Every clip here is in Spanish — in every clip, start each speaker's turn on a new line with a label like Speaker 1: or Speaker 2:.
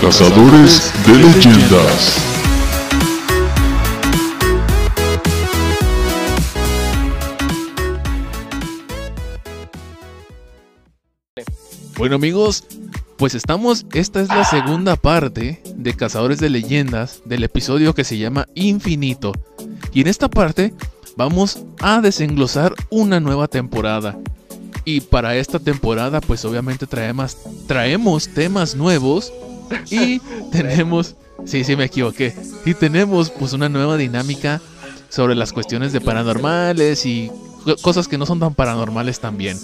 Speaker 1: Cazadores de leyendas.
Speaker 2: Bueno amigos, pues estamos, esta es la segunda parte de Cazadores de Leyendas del episodio que se llama Infinito. Y en esta parte vamos a desenglosar una nueva temporada. Y para esta temporada pues obviamente traemos, traemos temas nuevos y tenemos, sí, sí me equivoqué, y tenemos pues una nueva dinámica sobre las cuestiones de paranormales y cosas que no son tan paranormales también.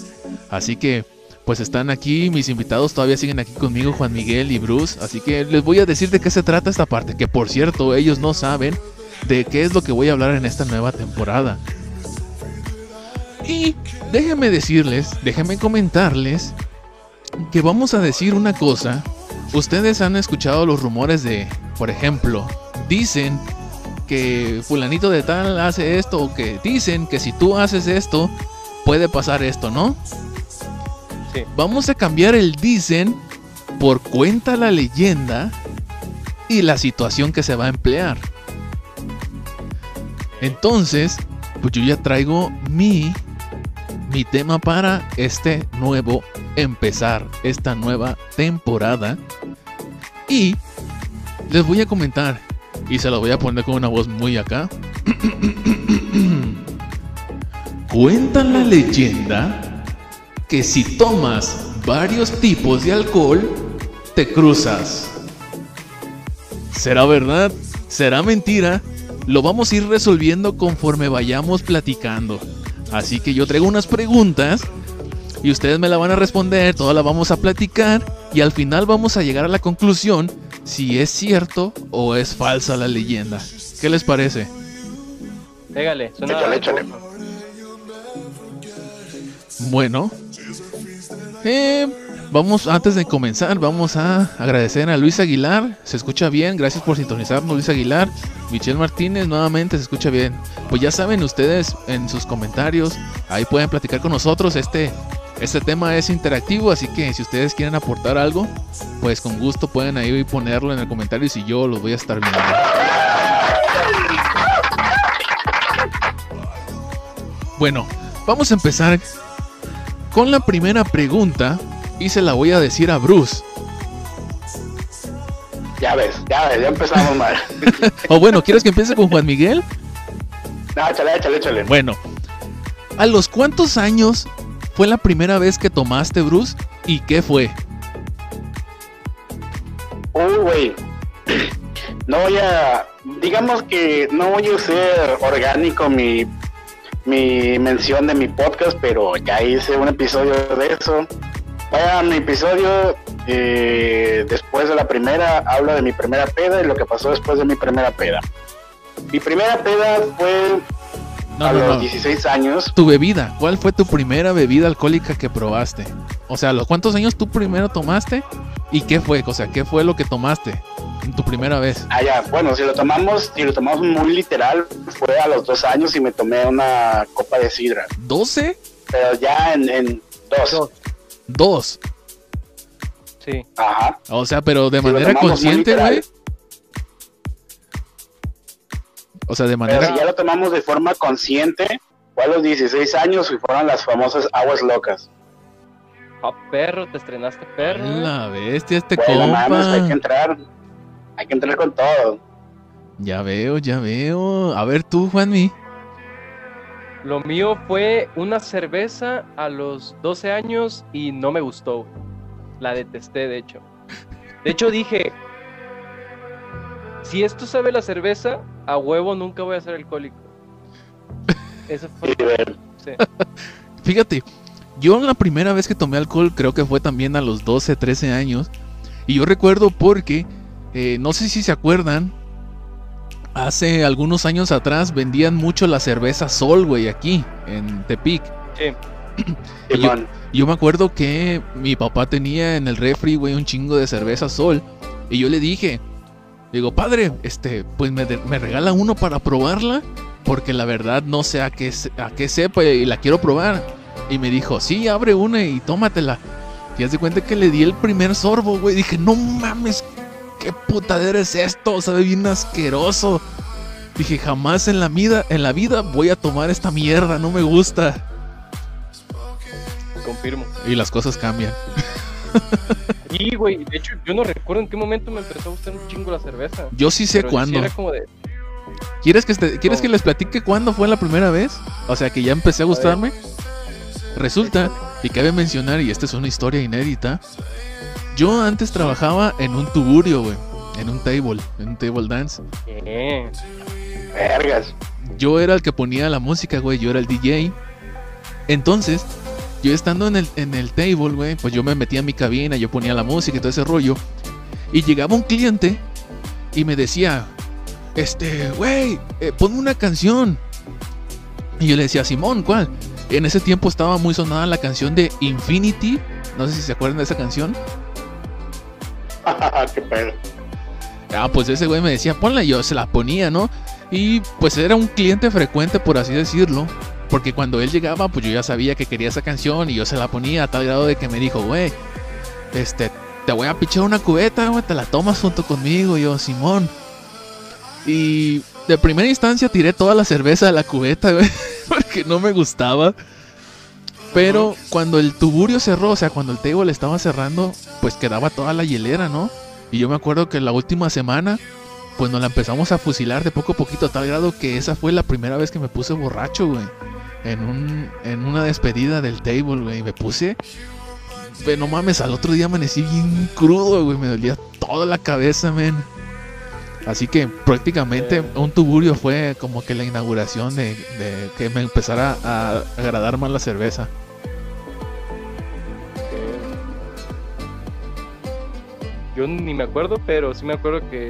Speaker 2: Así que pues están aquí, mis invitados todavía siguen aquí conmigo, Juan Miguel y Bruce, así que les voy a decir de qué se trata esta parte, que por cierto ellos no saben de qué es lo que voy a hablar en esta nueva temporada. Y déjenme decirles, déjenme comentarles que vamos a decir una cosa. Ustedes han escuchado los rumores de, por ejemplo, dicen que fulanito de tal hace esto o que dicen que si tú haces esto puede pasar esto, ¿no? Vamos a cambiar el dicen por cuenta la leyenda y la situación que se va a emplear. Entonces, pues yo ya traigo mi mi tema para este nuevo empezar, esta nueva temporada. Y les voy a comentar y se lo voy a poner con una voz muy acá. Cuenta la leyenda que si tomas varios tipos de alcohol, te cruzas. ¿Será verdad? ¿Será mentira? Lo vamos a ir resolviendo conforme vayamos platicando. Así que yo traigo unas preguntas y ustedes me la van a responder, todas la vamos a platicar y al final vamos a llegar a la conclusión si es cierto o es falsa la leyenda. ¿Qué les parece?
Speaker 3: Pégale, suena
Speaker 2: Bueno, eh, vamos, antes de comenzar, vamos a agradecer a Luis Aguilar. Se escucha bien, gracias por sintonizarnos, Luis Aguilar. Michelle Martínez, nuevamente se escucha bien. Pues ya saben ustedes en sus comentarios, ahí pueden platicar con nosotros. Este, este tema es interactivo, así que si ustedes quieren aportar algo, pues con gusto pueden ahí ponerlo en el comentario y yo los voy a estar viendo. Bueno, vamos a empezar con la primera pregunta y se la voy a decir a Bruce.
Speaker 4: Ya ves, ya ves, ya empezamos mal.
Speaker 2: o bueno, ¿quieres que empiece con Juan Miguel?
Speaker 4: No, échale, échale, échale.
Speaker 2: Bueno, ¿a los cuántos años fue la primera vez que tomaste, Bruce? ¿Y qué fue?
Speaker 4: Uy, güey. No voy a. Digamos que no voy a ser orgánico mi mi mención de mi podcast, pero ya hice un episodio de eso. Vaya, mi episodio eh, después de la primera habla de mi primera peda y lo que pasó después de mi primera peda. Mi primera peda fue a los 16 años.
Speaker 2: Tu bebida, ¿cuál fue tu primera bebida alcohólica que probaste? O sea, ¿los cuántos años tú primero tomaste? ¿Y qué fue? O sea, ¿qué fue lo que tomaste? en tu primera vez?
Speaker 4: Ah, ya, bueno, si lo tomamos, si lo tomamos muy literal, fue a los dos años y me tomé una copa de sidra.
Speaker 2: ¿12?
Speaker 4: Pero ya en, en dos.
Speaker 2: dos.
Speaker 3: Sí.
Speaker 4: Ajá.
Speaker 2: O sea, pero de manera consciente, güey. O sea, de manera.
Speaker 4: Pero si ya lo tomamos de forma consciente, fue a los 16 años y fueron las famosas aguas locas.
Speaker 3: Ah, perro, te estrenaste perro.
Speaker 2: La bestia, este compa.
Speaker 4: hay que entrar. Hay que entrar con todo.
Speaker 2: Ya veo, ya veo. A ver tú, Juanmi.
Speaker 3: Lo mío fue una cerveza a los 12 años y no me gustó. La detesté, de hecho. De hecho dije, si esto sabe la cerveza, a huevo nunca voy a ser alcohólico. Eso fue.
Speaker 4: Sí.
Speaker 2: Fíjate, yo la primera vez que tomé alcohol creo que fue también a los 12, 13 años. Y yo recuerdo porque eh, no sé si se acuerdan. Hace algunos años atrás vendían mucho la cerveza Sol, güey, aquí, en Tepic.
Speaker 3: Sí.
Speaker 2: yo, me acuerdo que mi papá tenía en el refri, güey, un chingo de cerveza Sol. Y yo le dije, digo, padre, este, pues me, regala uno para probarla. Porque la verdad no sé a qué, a qué sepa y la quiero probar. Y me dijo, sí, abre una y tómatela. Y haz de cuenta que le di el primer sorbo, güey. Dije, no mames, ¿qué putadera es esto? Sabe bien asqueroso. Dije, jamás en la vida, en la vida voy a tomar esta mierda, no me gusta.
Speaker 3: Confirmo.
Speaker 2: Y las cosas cambian.
Speaker 3: Y, güey, de hecho, yo no recuerdo en qué momento me empezó a gustar un chingo la cerveza.
Speaker 2: Yo sí sé
Speaker 3: sí
Speaker 2: cuándo.
Speaker 3: como de,
Speaker 2: ¿Quieres, que, te- ¿Quieres
Speaker 3: No.
Speaker 2: que les platique cuándo fue la primera vez? O sea, que ya empecé a gustarme. Resulta, y cabe mencionar, y esta es una historia inédita, yo antes trabajaba en un tuburio, güey. En un table, en un table dance.
Speaker 3: ¿qué?
Speaker 4: Vergas.
Speaker 2: Yo era el que ponía la música, güey. Yo era el DJ. Entonces, yo estando en el, en el table, güey, pues yo me metía en mi cabina, yo ponía la música y todo ese rollo. Y llegaba un cliente y me decía, este, güey, eh, ponme una canción. Y yo le decía, Simón, ¿cuál? En ese tiempo estaba muy sonada la canción de Infinity. No sé si se acuerdan de esa canción.
Speaker 4: Qué pedo.
Speaker 2: Ah, pues ese güey me decía, ponla y yo se la ponía, ¿no? Y pues era un cliente frecuente, por así decirlo. Porque cuando él llegaba, pues yo ya sabía que quería esa canción y yo se la ponía a tal grado de que me dijo, güey, este, te voy a pichar una cubeta, güey, te la tomas junto conmigo, yo, Simón. Y de primera instancia tiré toda la cerveza de la cubeta, güey, porque no me gustaba. Pero cuando el tuburio cerró, o sea, cuando el table estaba cerrando, pues quedaba toda la hielera, ¿no? Y yo me acuerdo que la última semana, pues nos la empezamos a fusilar de poco a poquito, a tal grado que esa fue la primera vez que me puse borracho, güey. En, un, en una despedida del table, güey. Me puse. Ve, no mames, al otro día amanecí bien crudo, güey. Me dolía toda la cabeza, men. Así que prácticamente un tuburio fue como que la inauguración de, de que me empezara a agradar más la cerveza.
Speaker 3: Yo ni me acuerdo, pero sí me acuerdo que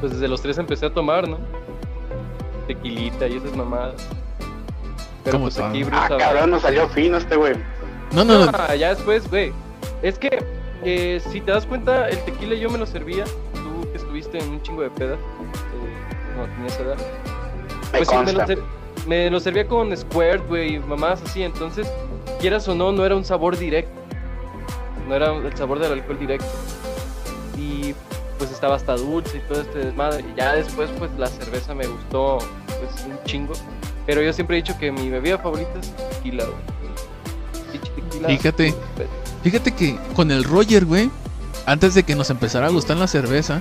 Speaker 3: pues desde los tres empecé a tomar, ¿no? Tequilita y esas mamadas. Pero
Speaker 2: ¿Cómo
Speaker 3: pues
Speaker 2: está?
Speaker 3: aquí
Speaker 4: Ah,
Speaker 3: Bruce sabrá.
Speaker 4: cabrón, nos salió fino este güey.
Speaker 2: No, no, no.
Speaker 3: Ah, ya después, güey. Es que eh, si te das cuenta, el tequila yo me lo servía. Tú que estuviste en un chingo de pedas. Eh, no tenías edad.
Speaker 4: Me
Speaker 3: Pues sí, me lo, ser- me lo servía con Squirt, güey, y mamás así. Entonces, quieras o no, no era un sabor directo. No era el sabor del alcohol directo. Y pues estaba hasta dulce y todo este desmadre. Y ya después, pues la cerveza me gustó, pues un chingo. Pero yo siempre he dicho que mi bebida favorita es tequila, tequila.
Speaker 2: Fíjate. Fíjate que con el Roger, güey, antes de que nos empezara a gustar la cerveza,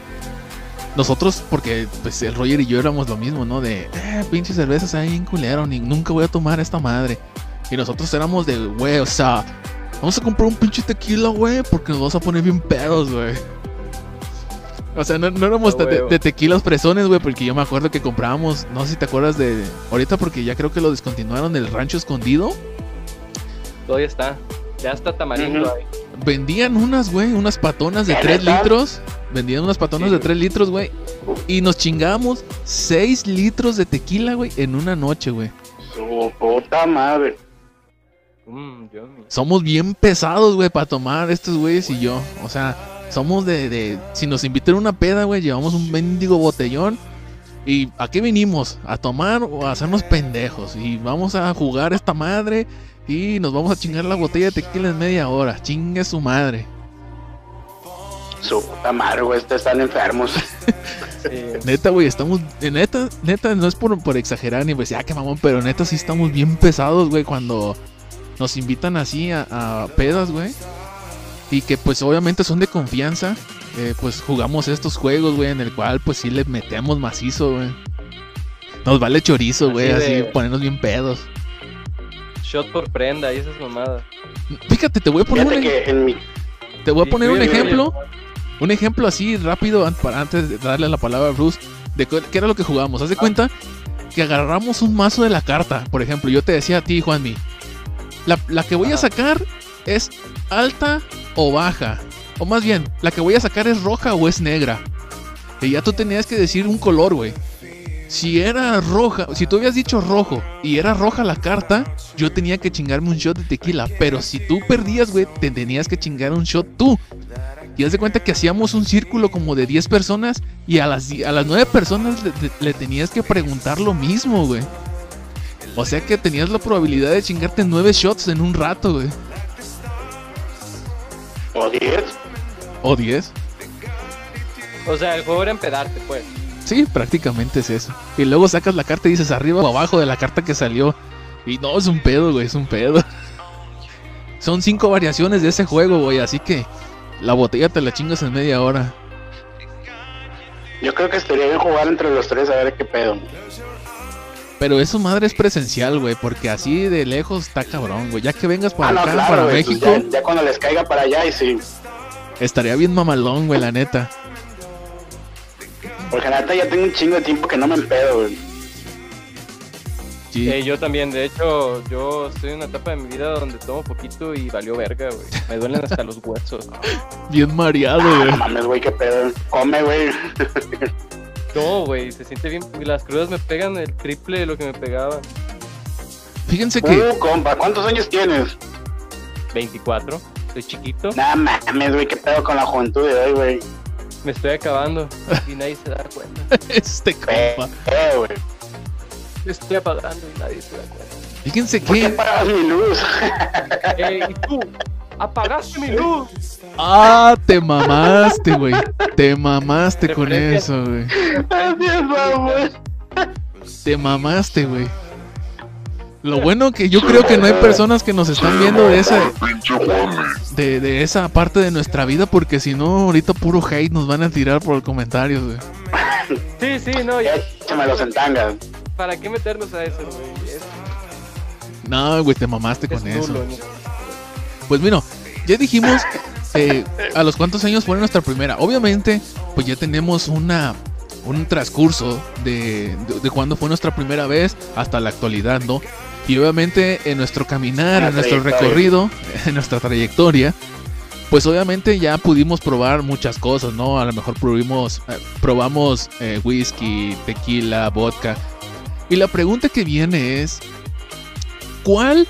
Speaker 2: nosotros, porque pues el Roger y yo éramos lo mismo, ¿no? De, eh, pinche cerveza, se bien culero, ni nunca voy a tomar esta madre. Y nosotros éramos de, güey, o sea, vamos a comprar un pinche tequila, güey, porque nos vamos a poner bien pedos, güey. O sea, no, no éramos
Speaker 3: A
Speaker 2: de, de- tequilas presones, güey, porque yo me acuerdo que comprábamos, no sé si te acuerdas de, ahorita porque ya creo que lo descontinuaron, el rancho escondido.
Speaker 3: Todavía está. Ya está tamarindo ahí.
Speaker 2: Vendían unas, güey, unas patonas de
Speaker 4: ¿Ya
Speaker 2: 3
Speaker 4: neta?
Speaker 2: litros. Vendían unas patonas
Speaker 3: Sí,
Speaker 2: de
Speaker 3: güey.
Speaker 2: 3 litros, güey. Y nos chingamos 6 litros de tequila, güey, en una noche, güey.
Speaker 4: Su puta madre.
Speaker 3: Mm, Dios mío.
Speaker 2: Somos bien pesados, güey, para tomar estos güeyes y yo. O sea, somos de, de... Si nos invitan a una peda, güey, llevamos un mendigo botellón. ¿Y a qué vinimos? ¿A tomar o a hacernos pendejos? Y vamos a jugar esta madre y nos vamos a chingar la botella de tequila en media hora. Chingue su madre.
Speaker 4: Su puta madre, güey. Estos están enfermos.
Speaker 3: Eh,
Speaker 2: Neta, güey, estamos. Neta, neta, no es por, por exagerar ni pues, ya que mamón, pero neta sí estamos bien pesados, güey, cuando nos invitan así a, a pedas, güey. Y que pues obviamente son de confianza. eh, pues jugamos estos juegos, güey, en el cual pues sí le metemos macizo, güey. Nos vale chorizo, güey, así
Speaker 3: de-
Speaker 2: ponernos bien pedos.
Speaker 3: shot por prenda y esas mamadas.
Speaker 2: Fíjate, te voy a poner, un,
Speaker 4: Fíjate
Speaker 2: ej-
Speaker 4: que en mi.
Speaker 2: te voy a poner un ejemplo. Un ejemplo así rápido para antes de darle la palabra a Bruce de qué era lo que jugamos. Haz de cuenta que agarramos un mazo de la carta. Por ejemplo, yo te decía a ti, Juanmi, la, la que voy a sacar es alta o baja. O más bien, la que voy a sacar es roja o es negra. Y ya tú tenías que decir un color, güey. Si era roja, si tú habías dicho rojo y era roja la carta, yo tenía que chingarme un shot de tequila. Pero si tú perdías, güey, te tenías que chingar un shot tú. Y haz de cuenta que hacíamos un círculo como de 10 personas y a las, a las 9 personas le tenías que preguntar lo mismo, güey. O sea que tenías la probabilidad de chingarte 9 shots en un rato, güey.
Speaker 4: O 10.
Speaker 2: O 10.
Speaker 3: O sea, el juego era empedarte, pues.
Speaker 2: Sí, prácticamente es eso. Y luego sacas la carta y dices arriba o abajo de la carta que salió. Y no, es un pedo, güey, es un pedo. Son cinco variaciones de ese juego, güey, así que la botella te la chingas en media hora.
Speaker 4: Yo creo que estaría bien jugar entre los tres a ver qué pedo.
Speaker 2: Pero eso madre es presencial, güey, porque así de lejos está cabrón, güey. Ya que vengas para
Speaker 4: Ah, no,
Speaker 2: acá,
Speaker 4: claro,
Speaker 2: para
Speaker 4: güey, pues
Speaker 2: México,
Speaker 4: ya, ya cuando les caiga para allá y sí.
Speaker 2: estaría bien mamalón, güey, la neta.
Speaker 4: Porque la neta ya tengo un chingo de tiempo que no me empedo, güey.
Speaker 2: Sí.
Speaker 3: Eh, yo también, de hecho, yo estoy en una etapa de mi vida donde tomo poquito y valió verga, güey. Me duelen hasta los huesos.
Speaker 2: Bien mareado,
Speaker 4: No
Speaker 2: güey.
Speaker 4: mames, güey, qué pedo. Come, güey.
Speaker 3: No, güey, se siente bien. Las crudas me pegan el triple de lo que me pegaban.
Speaker 2: Fíjense que
Speaker 4: Uh, compa, ¿cuántos años tienes?
Speaker 3: 24, soy chiquito,
Speaker 4: Nah, mames, güey, qué pedo con la juventud de hoy, güey.
Speaker 3: me estoy acabando y nadie se da cuenta.
Speaker 2: este compa.
Speaker 4: Pedo, güey.
Speaker 3: Me estoy apagando y nadie se da cuenta.
Speaker 2: Fíjense
Speaker 4: ¿Por qué
Speaker 2: que.
Speaker 4: apagas mi luz?
Speaker 3: Ey, y tú, apagaste mi luz.
Speaker 2: Ah, te mamaste, güey. Te mamaste con eso, güey. Te mamaste, güey. Lo bueno que yo creo que no hay personas que nos están viendo de esa, de, de esa parte de nuestra vida, porque si no, ahorita puro hate nos van a tirar por comentarios, güey.
Speaker 3: Sí, sí, no, ya,
Speaker 4: Échamelos en tangas.
Speaker 3: ¿para qué meternos a eso, güey?
Speaker 2: No, güey, te mamaste con
Speaker 3: es
Speaker 2: eso.
Speaker 3: nulo, ¿no?
Speaker 2: Pues bueno, ya dijimos eh, a los cuántos años fue nuestra primera. Obviamente, pues ya tenemos una un transcurso de, de, de cuándo fue nuestra primera vez hasta la actualidad, ¿no? Y obviamente en nuestro caminar,
Speaker 4: La
Speaker 2: en nuestro recorrido, en nuestra trayectoria, pues obviamente ya pudimos probar muchas cosas, ¿no? A lo mejor eh, probamos eh, whisky, tequila, vodka. Y la pregunta que viene es, ¿cuál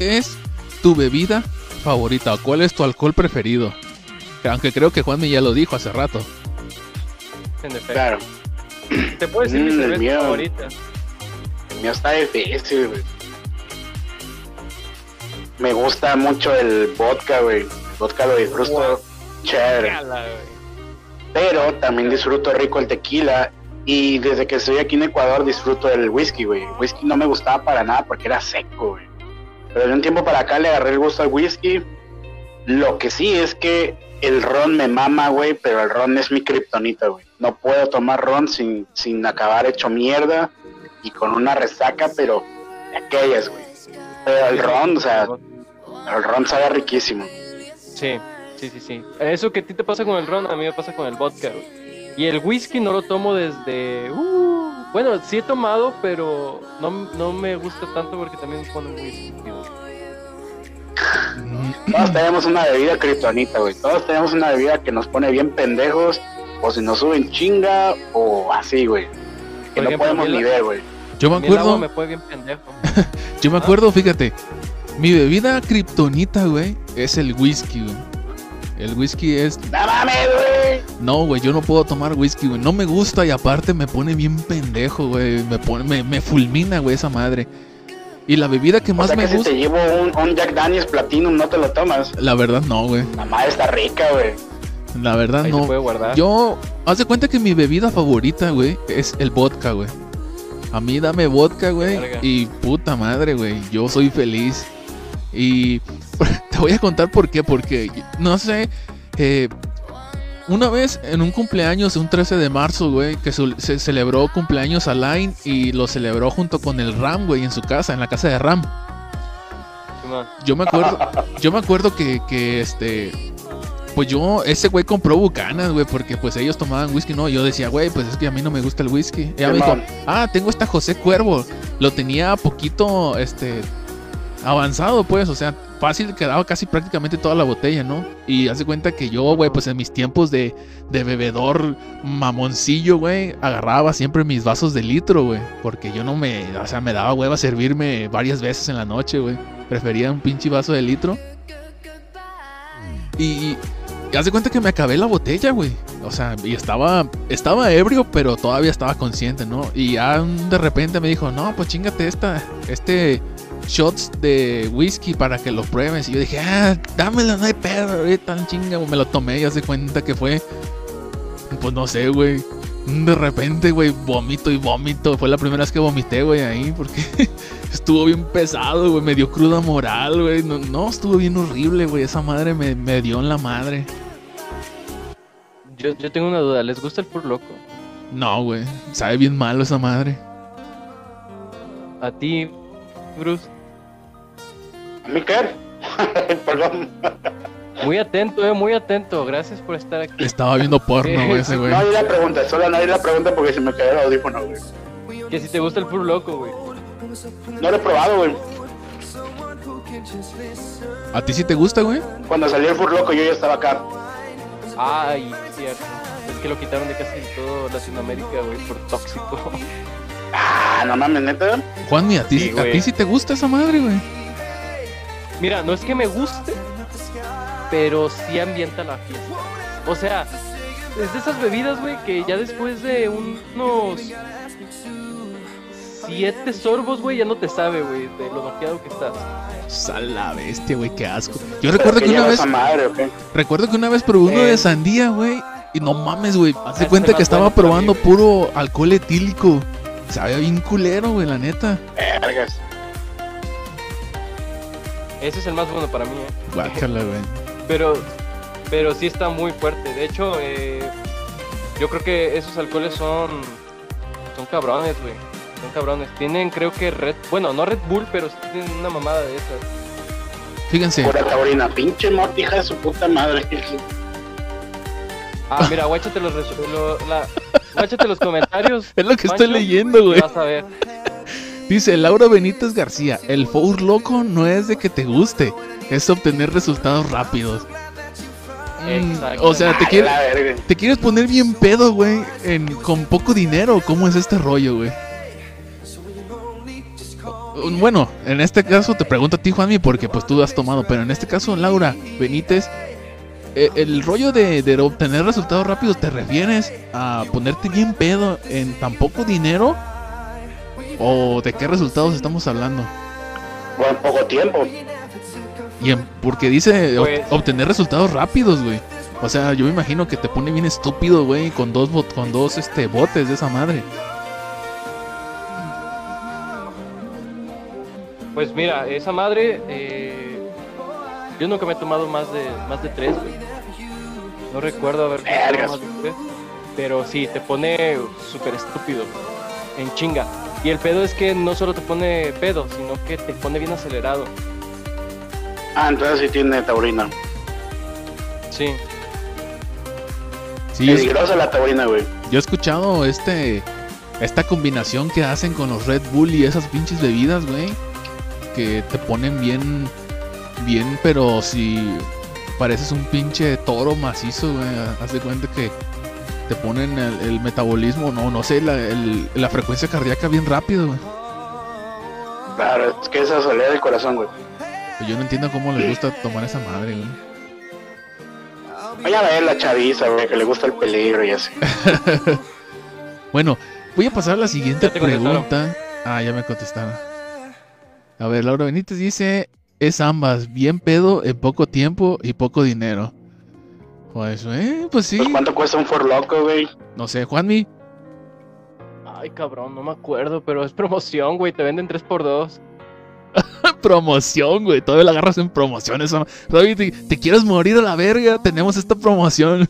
Speaker 2: es tu bebida favorita o cuál es tu alcohol preferido? Aunque creo que Juanmi ya lo dijo hace rato.
Speaker 3: En efecto.
Speaker 4: Claro.
Speaker 3: Te puedo decir mi
Speaker 4: Mm,
Speaker 3: cerveza
Speaker 4: mío.
Speaker 3: favorita.
Speaker 4: El mío está difícil, güey. Me gusta mucho el vodka, güey. El vodka lo disfruto
Speaker 3: Wow.
Speaker 4: chévere.
Speaker 3: Cala.
Speaker 4: Pero también disfruto rico el tequila. Y desde que estoy aquí en Ecuador disfruto el whisky, güey. El whisky no me gustaba para nada porque era seco, güey. Pero de un tiempo para acá le agarré el gusto al whisky. Lo que sí es que el ron me mama, güey, pero el ron es mi kriptonita, güey. No puedo tomar ron sin, sin acabar hecho mierda y con una resaca, pero aquellas, güey. Pero el ron, o sea, el ron sabe riquísimo.
Speaker 3: Sí, sí, sí, sí. Eso que a ti te pasa con el ron, a mí me pasa con el vodka, güey. Y el whisky no lo tomo desde... uh, bueno, sí he tomado, pero no, no me gusta tanto porque también pone muy estúpido.
Speaker 4: Todos tenemos una bebida kriptonita, güey. Todos tenemos una bebida que nos pone bien pendejos, o si nos suben chinga, o así, güey. Que
Speaker 3: Por
Speaker 4: no
Speaker 3: ejemplo,
Speaker 4: podemos ni ver, güey.
Speaker 2: Yo me acuerdo,
Speaker 3: me pone bien pendejo.
Speaker 2: yo me acuerdo, fíjate, mi bebida kriptonita, güey, es el whisky, güey. El whisky es
Speaker 4: ¡No mames, güey!
Speaker 2: No, güey, yo no puedo tomar whisky, güey. No me gusta y aparte me pone bien pendejo, güey. Me, pone, me, me fulmina, güey, esa madre. Y la bebida que
Speaker 4: O
Speaker 2: más
Speaker 4: sea
Speaker 2: me
Speaker 4: que si te llevo un, un Jack Daniels Platinum, no te lo tomas.
Speaker 2: La verdad, no, güey.
Speaker 4: La madre está rica, güey.
Speaker 2: La verdad,
Speaker 3: Ahí se
Speaker 2: no.
Speaker 3: puede guardar.
Speaker 2: Yo... Haz de cuenta que mi bebida favorita, güey, es el vodka, güey. A mí dame vodka, güey. Y puta madre, güey. Yo soy feliz. Y te voy a contar por qué. Porque, no sé... eh, una vez en un cumpleaños, un 13 de marzo, güey, que se celebró cumpleaños a Line y lo celebró junto con el Ram, güey, en su casa, en la casa de Ram. Yo me acuerdo, yo me acuerdo que, que este, pues yo, ese güey compró bucanas, güey, porque pues ellos tomaban whisky, no, yo decía, güey, pues es que a mí no me gusta el whisky. Y ella me dijo, ah, tengo esta José Cuervo, lo tenía poquito, este, avanzado, pues, o sea, fácil, quedaba casi prácticamente toda la botella, ¿no? Y hace cuenta que yo, güey, pues en mis tiempos de, de bebedor mamoncillo, güey, agarraba siempre mis vasos de litro, güey, porque yo no me, o sea, me daba hueva servirme varias veces en la noche, güey. Prefería un pinche vaso de litro. Y, y haz de cuenta que me acabé la botella, güey. O sea, y estaba, estaba ebrio, pero todavía estaba consciente, ¿no? Y ya de repente me dijo, no, pues chingate esta, este shots de whisky para que lo pruebes. Y yo dije, ah, dámelo, no hay pedo, ahorita chinga. Me lo tomé y haz de cuenta que fue pues no sé, güey. De repente, güey, vomito y vómito. Fue la primera vez que vomité, güey, ahí, porque estuvo bien pesado, güey. Me dio cruda moral, güey. No, no, estuvo bien horrible, güey. Esa madre me, me dio en la madre.
Speaker 3: Yo, yo tengo una duda, ¿les gusta el Pur Loco?
Speaker 2: No, güey. Sabe bien malo esa madre.
Speaker 3: A ti, Bruce.
Speaker 4: ¿A mí qué? Perdón.
Speaker 3: Muy atento, eh, muy atento. Gracias por estar aquí.
Speaker 2: Estaba viendo porno, güey, ese güey.
Speaker 4: Nadie la pregunta, solo nadie la pregunta porque se me cayó el audífono, güey.
Speaker 3: Que si te gusta el Pur Loco, güey.
Speaker 4: No lo he probado, güey.
Speaker 2: ¿A ti sí te gusta, güey?
Speaker 4: Cuando salió el Furloco yo ya estaba acá.
Speaker 3: Ay, cierto. Es que lo quitaron de casi todo Latinoamérica, güey, por tóxico.
Speaker 4: Ah, no mames, neta.
Speaker 2: Juanmi, ¿a ti,
Speaker 3: Sí,
Speaker 2: ¿a ti sí te gusta esa madre, güey?
Speaker 3: Mira, no es que me guste, pero sí ambienta la fiesta. O sea, es de esas bebidas, güey, que ya después de unos siete sorbos, güey, ya no te sabe, güey, de lo noqueado que estás.
Speaker 2: Sal la bestia, güey, qué asco. Yo recuerdo que una vez,
Speaker 4: esa madre,
Speaker 2: recuerdo que una vez probé uno
Speaker 3: Eh.
Speaker 2: de sandía, güey. Y no mames, güey. Haz de
Speaker 3: Ese
Speaker 2: cuenta que estaba probando puro alcohol etílico. Sabía bien culero, güey, la neta.
Speaker 4: Vergas.
Speaker 3: Ese es el más bueno para mí, eh.
Speaker 2: Guácala, güey.
Speaker 3: Pero, pero sí está muy fuerte. De hecho, eh, yo creo que esos alcoholes son, son cabrones, güey. Son cabrones. Tienen, creo que Red, bueno, no Red Bull, pero sí tienen una mamada de esas.
Speaker 2: Fíjense,
Speaker 4: Pura taurina. Pinche morta, hija de su puta madre.
Speaker 3: Ah, mira, guáchate los, lo- la- guáchate los comentarios.
Speaker 2: es lo que estoy leyendo, güey.
Speaker 3: Vas a ver.
Speaker 2: Dice Laura Benítez García, el four loco no es de que te guste, es obtener resultados rápidos.
Speaker 3: Exacto.
Speaker 2: o sea, te, quiere- te quieres poner bien pedo, güey, en- con poco dinero. ¿Cómo es este rollo, güey? Bueno, en este caso te pregunto a ti, Juanmi, porque pues tú has tomado, pero en este caso, Laura Benítez, eh, el rollo de, de obtener resultados rápidos, ¿te refieres a ponerte bien pedo en tan poco dinero? ¿O de qué resultados estamos hablando?
Speaker 4: Buen poco tiempo.
Speaker 2: Y en- porque dice ob-
Speaker 3: Pues-
Speaker 2: obtener resultados rápidos, güey. O sea, yo me imagino que te pone bien estúpido, güey, con dos bot- con dos este botes de esa madre.
Speaker 3: Pues mira, esa madre, eh, yo nunca me he tomado más de más de tres, güey. No recuerdo haber tomado más de tres. Pero sí, te pone súper estúpido, en chinga. Y el pedo es que no solo te pone pedo, sino que te pone bien acelerado.
Speaker 4: Ah, entonces sí tiene taurina.
Speaker 3: Sí.
Speaker 2: Sí, yo,
Speaker 4: Peligrosa la taurina, güey.
Speaker 2: yo he escuchado este esta combinación que hacen con los Red Bull y esas pinches bebidas, güey, que te ponen bien bien, pero si pareces un pinche toro macizo, güey, haz de cuenta que te ponen el, el metabolismo, no, no sé, la, el- la frecuencia cardíaca bien rápido, güey.
Speaker 4: Claro, es que esa acelera el corazón, güey.
Speaker 2: Pues yo no entiendo cómo les gusta tomar esa madre, güey.
Speaker 4: Vaya a ver la chaviza, güey, que le gusta el peligro y así.
Speaker 2: Bueno, voy a pasar a la siguiente pregunta. Ah, ya me contestaron. A ver, Laura Benítez dice, es ambas, bien pedo en poco tiempo y poco dinero. Pues, eh, pues sí.
Speaker 4: Pues cuánto cuesta un for loco, güey.
Speaker 2: No sé, Juanmi.
Speaker 3: Ay, cabrón, no me acuerdo, pero es promoción, güey. Te venden 3x2.
Speaker 2: promoción, güey. Todavía la agarras en promoción. Esa... Todavía te, te quieres morir a la verga. Tenemos esta promoción.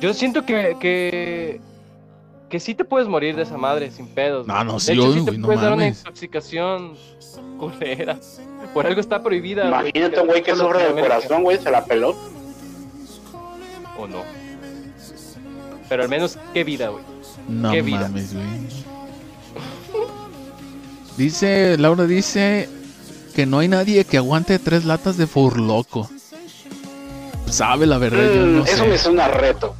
Speaker 3: Yo siento que, que. Que sí te puedes morir de esa madre sin pedos.
Speaker 2: No, no,
Speaker 3: De
Speaker 2: sí,
Speaker 3: hecho, sí
Speaker 2: güey,
Speaker 3: te
Speaker 2: no
Speaker 3: puedes dar una intoxicación culera. Por algo está prohibida. güey,
Speaker 4: Imagínate un güey que sufre del corazón, güey, se la peló.
Speaker 3: O no. Pero al menos, qué vida, güey.
Speaker 2: No
Speaker 3: Qué vida.
Speaker 2: mames, güey. Dice, Laura dice que no hay nadie que aguante tres latas de Furloco. Sabe la verdad, yo
Speaker 4: Mm,
Speaker 2: no
Speaker 4: eso
Speaker 2: sé.
Speaker 4: me suena a reto.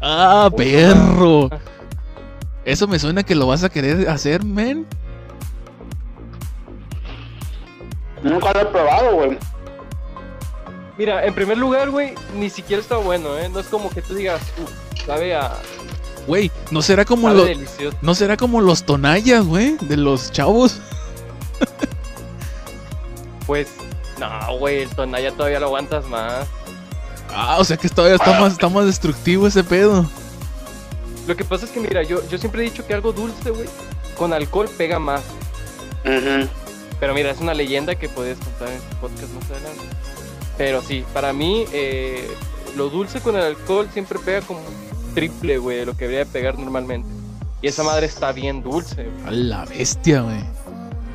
Speaker 2: Ah, perro. Eso me suena que lo vas a querer hacer, men.
Speaker 4: Nunca lo he probado, güey.
Speaker 3: Mira, en primer lugar, güey, ni siquiera está bueno, ¿eh? No es como que tú digas, uff, sabe a.
Speaker 2: Güey, ¿no será como
Speaker 3: Sabe
Speaker 2: lo,
Speaker 3: delicioso.
Speaker 2: no será como los tonallas, güey, de los chavos?
Speaker 3: Pues, no, güey, el tonalla todavía lo aguantas más.
Speaker 2: Ah, o sea que todavía está más, está más destructivo ese pedo.
Speaker 3: Lo que pasa es que, mira, yo, yo siempre he dicho que algo dulce, güey, con alcohol pega más.
Speaker 4: Ujú.
Speaker 3: Pero mira, es una leyenda que puedes contar en tu podcast más adelante. Pero sí, para mí, eh, lo dulce con el alcohol siempre pega como triple, güey, de lo que debería de pegar normalmente. Y esa madre está bien dulce, güey.
Speaker 2: A la bestia, güey.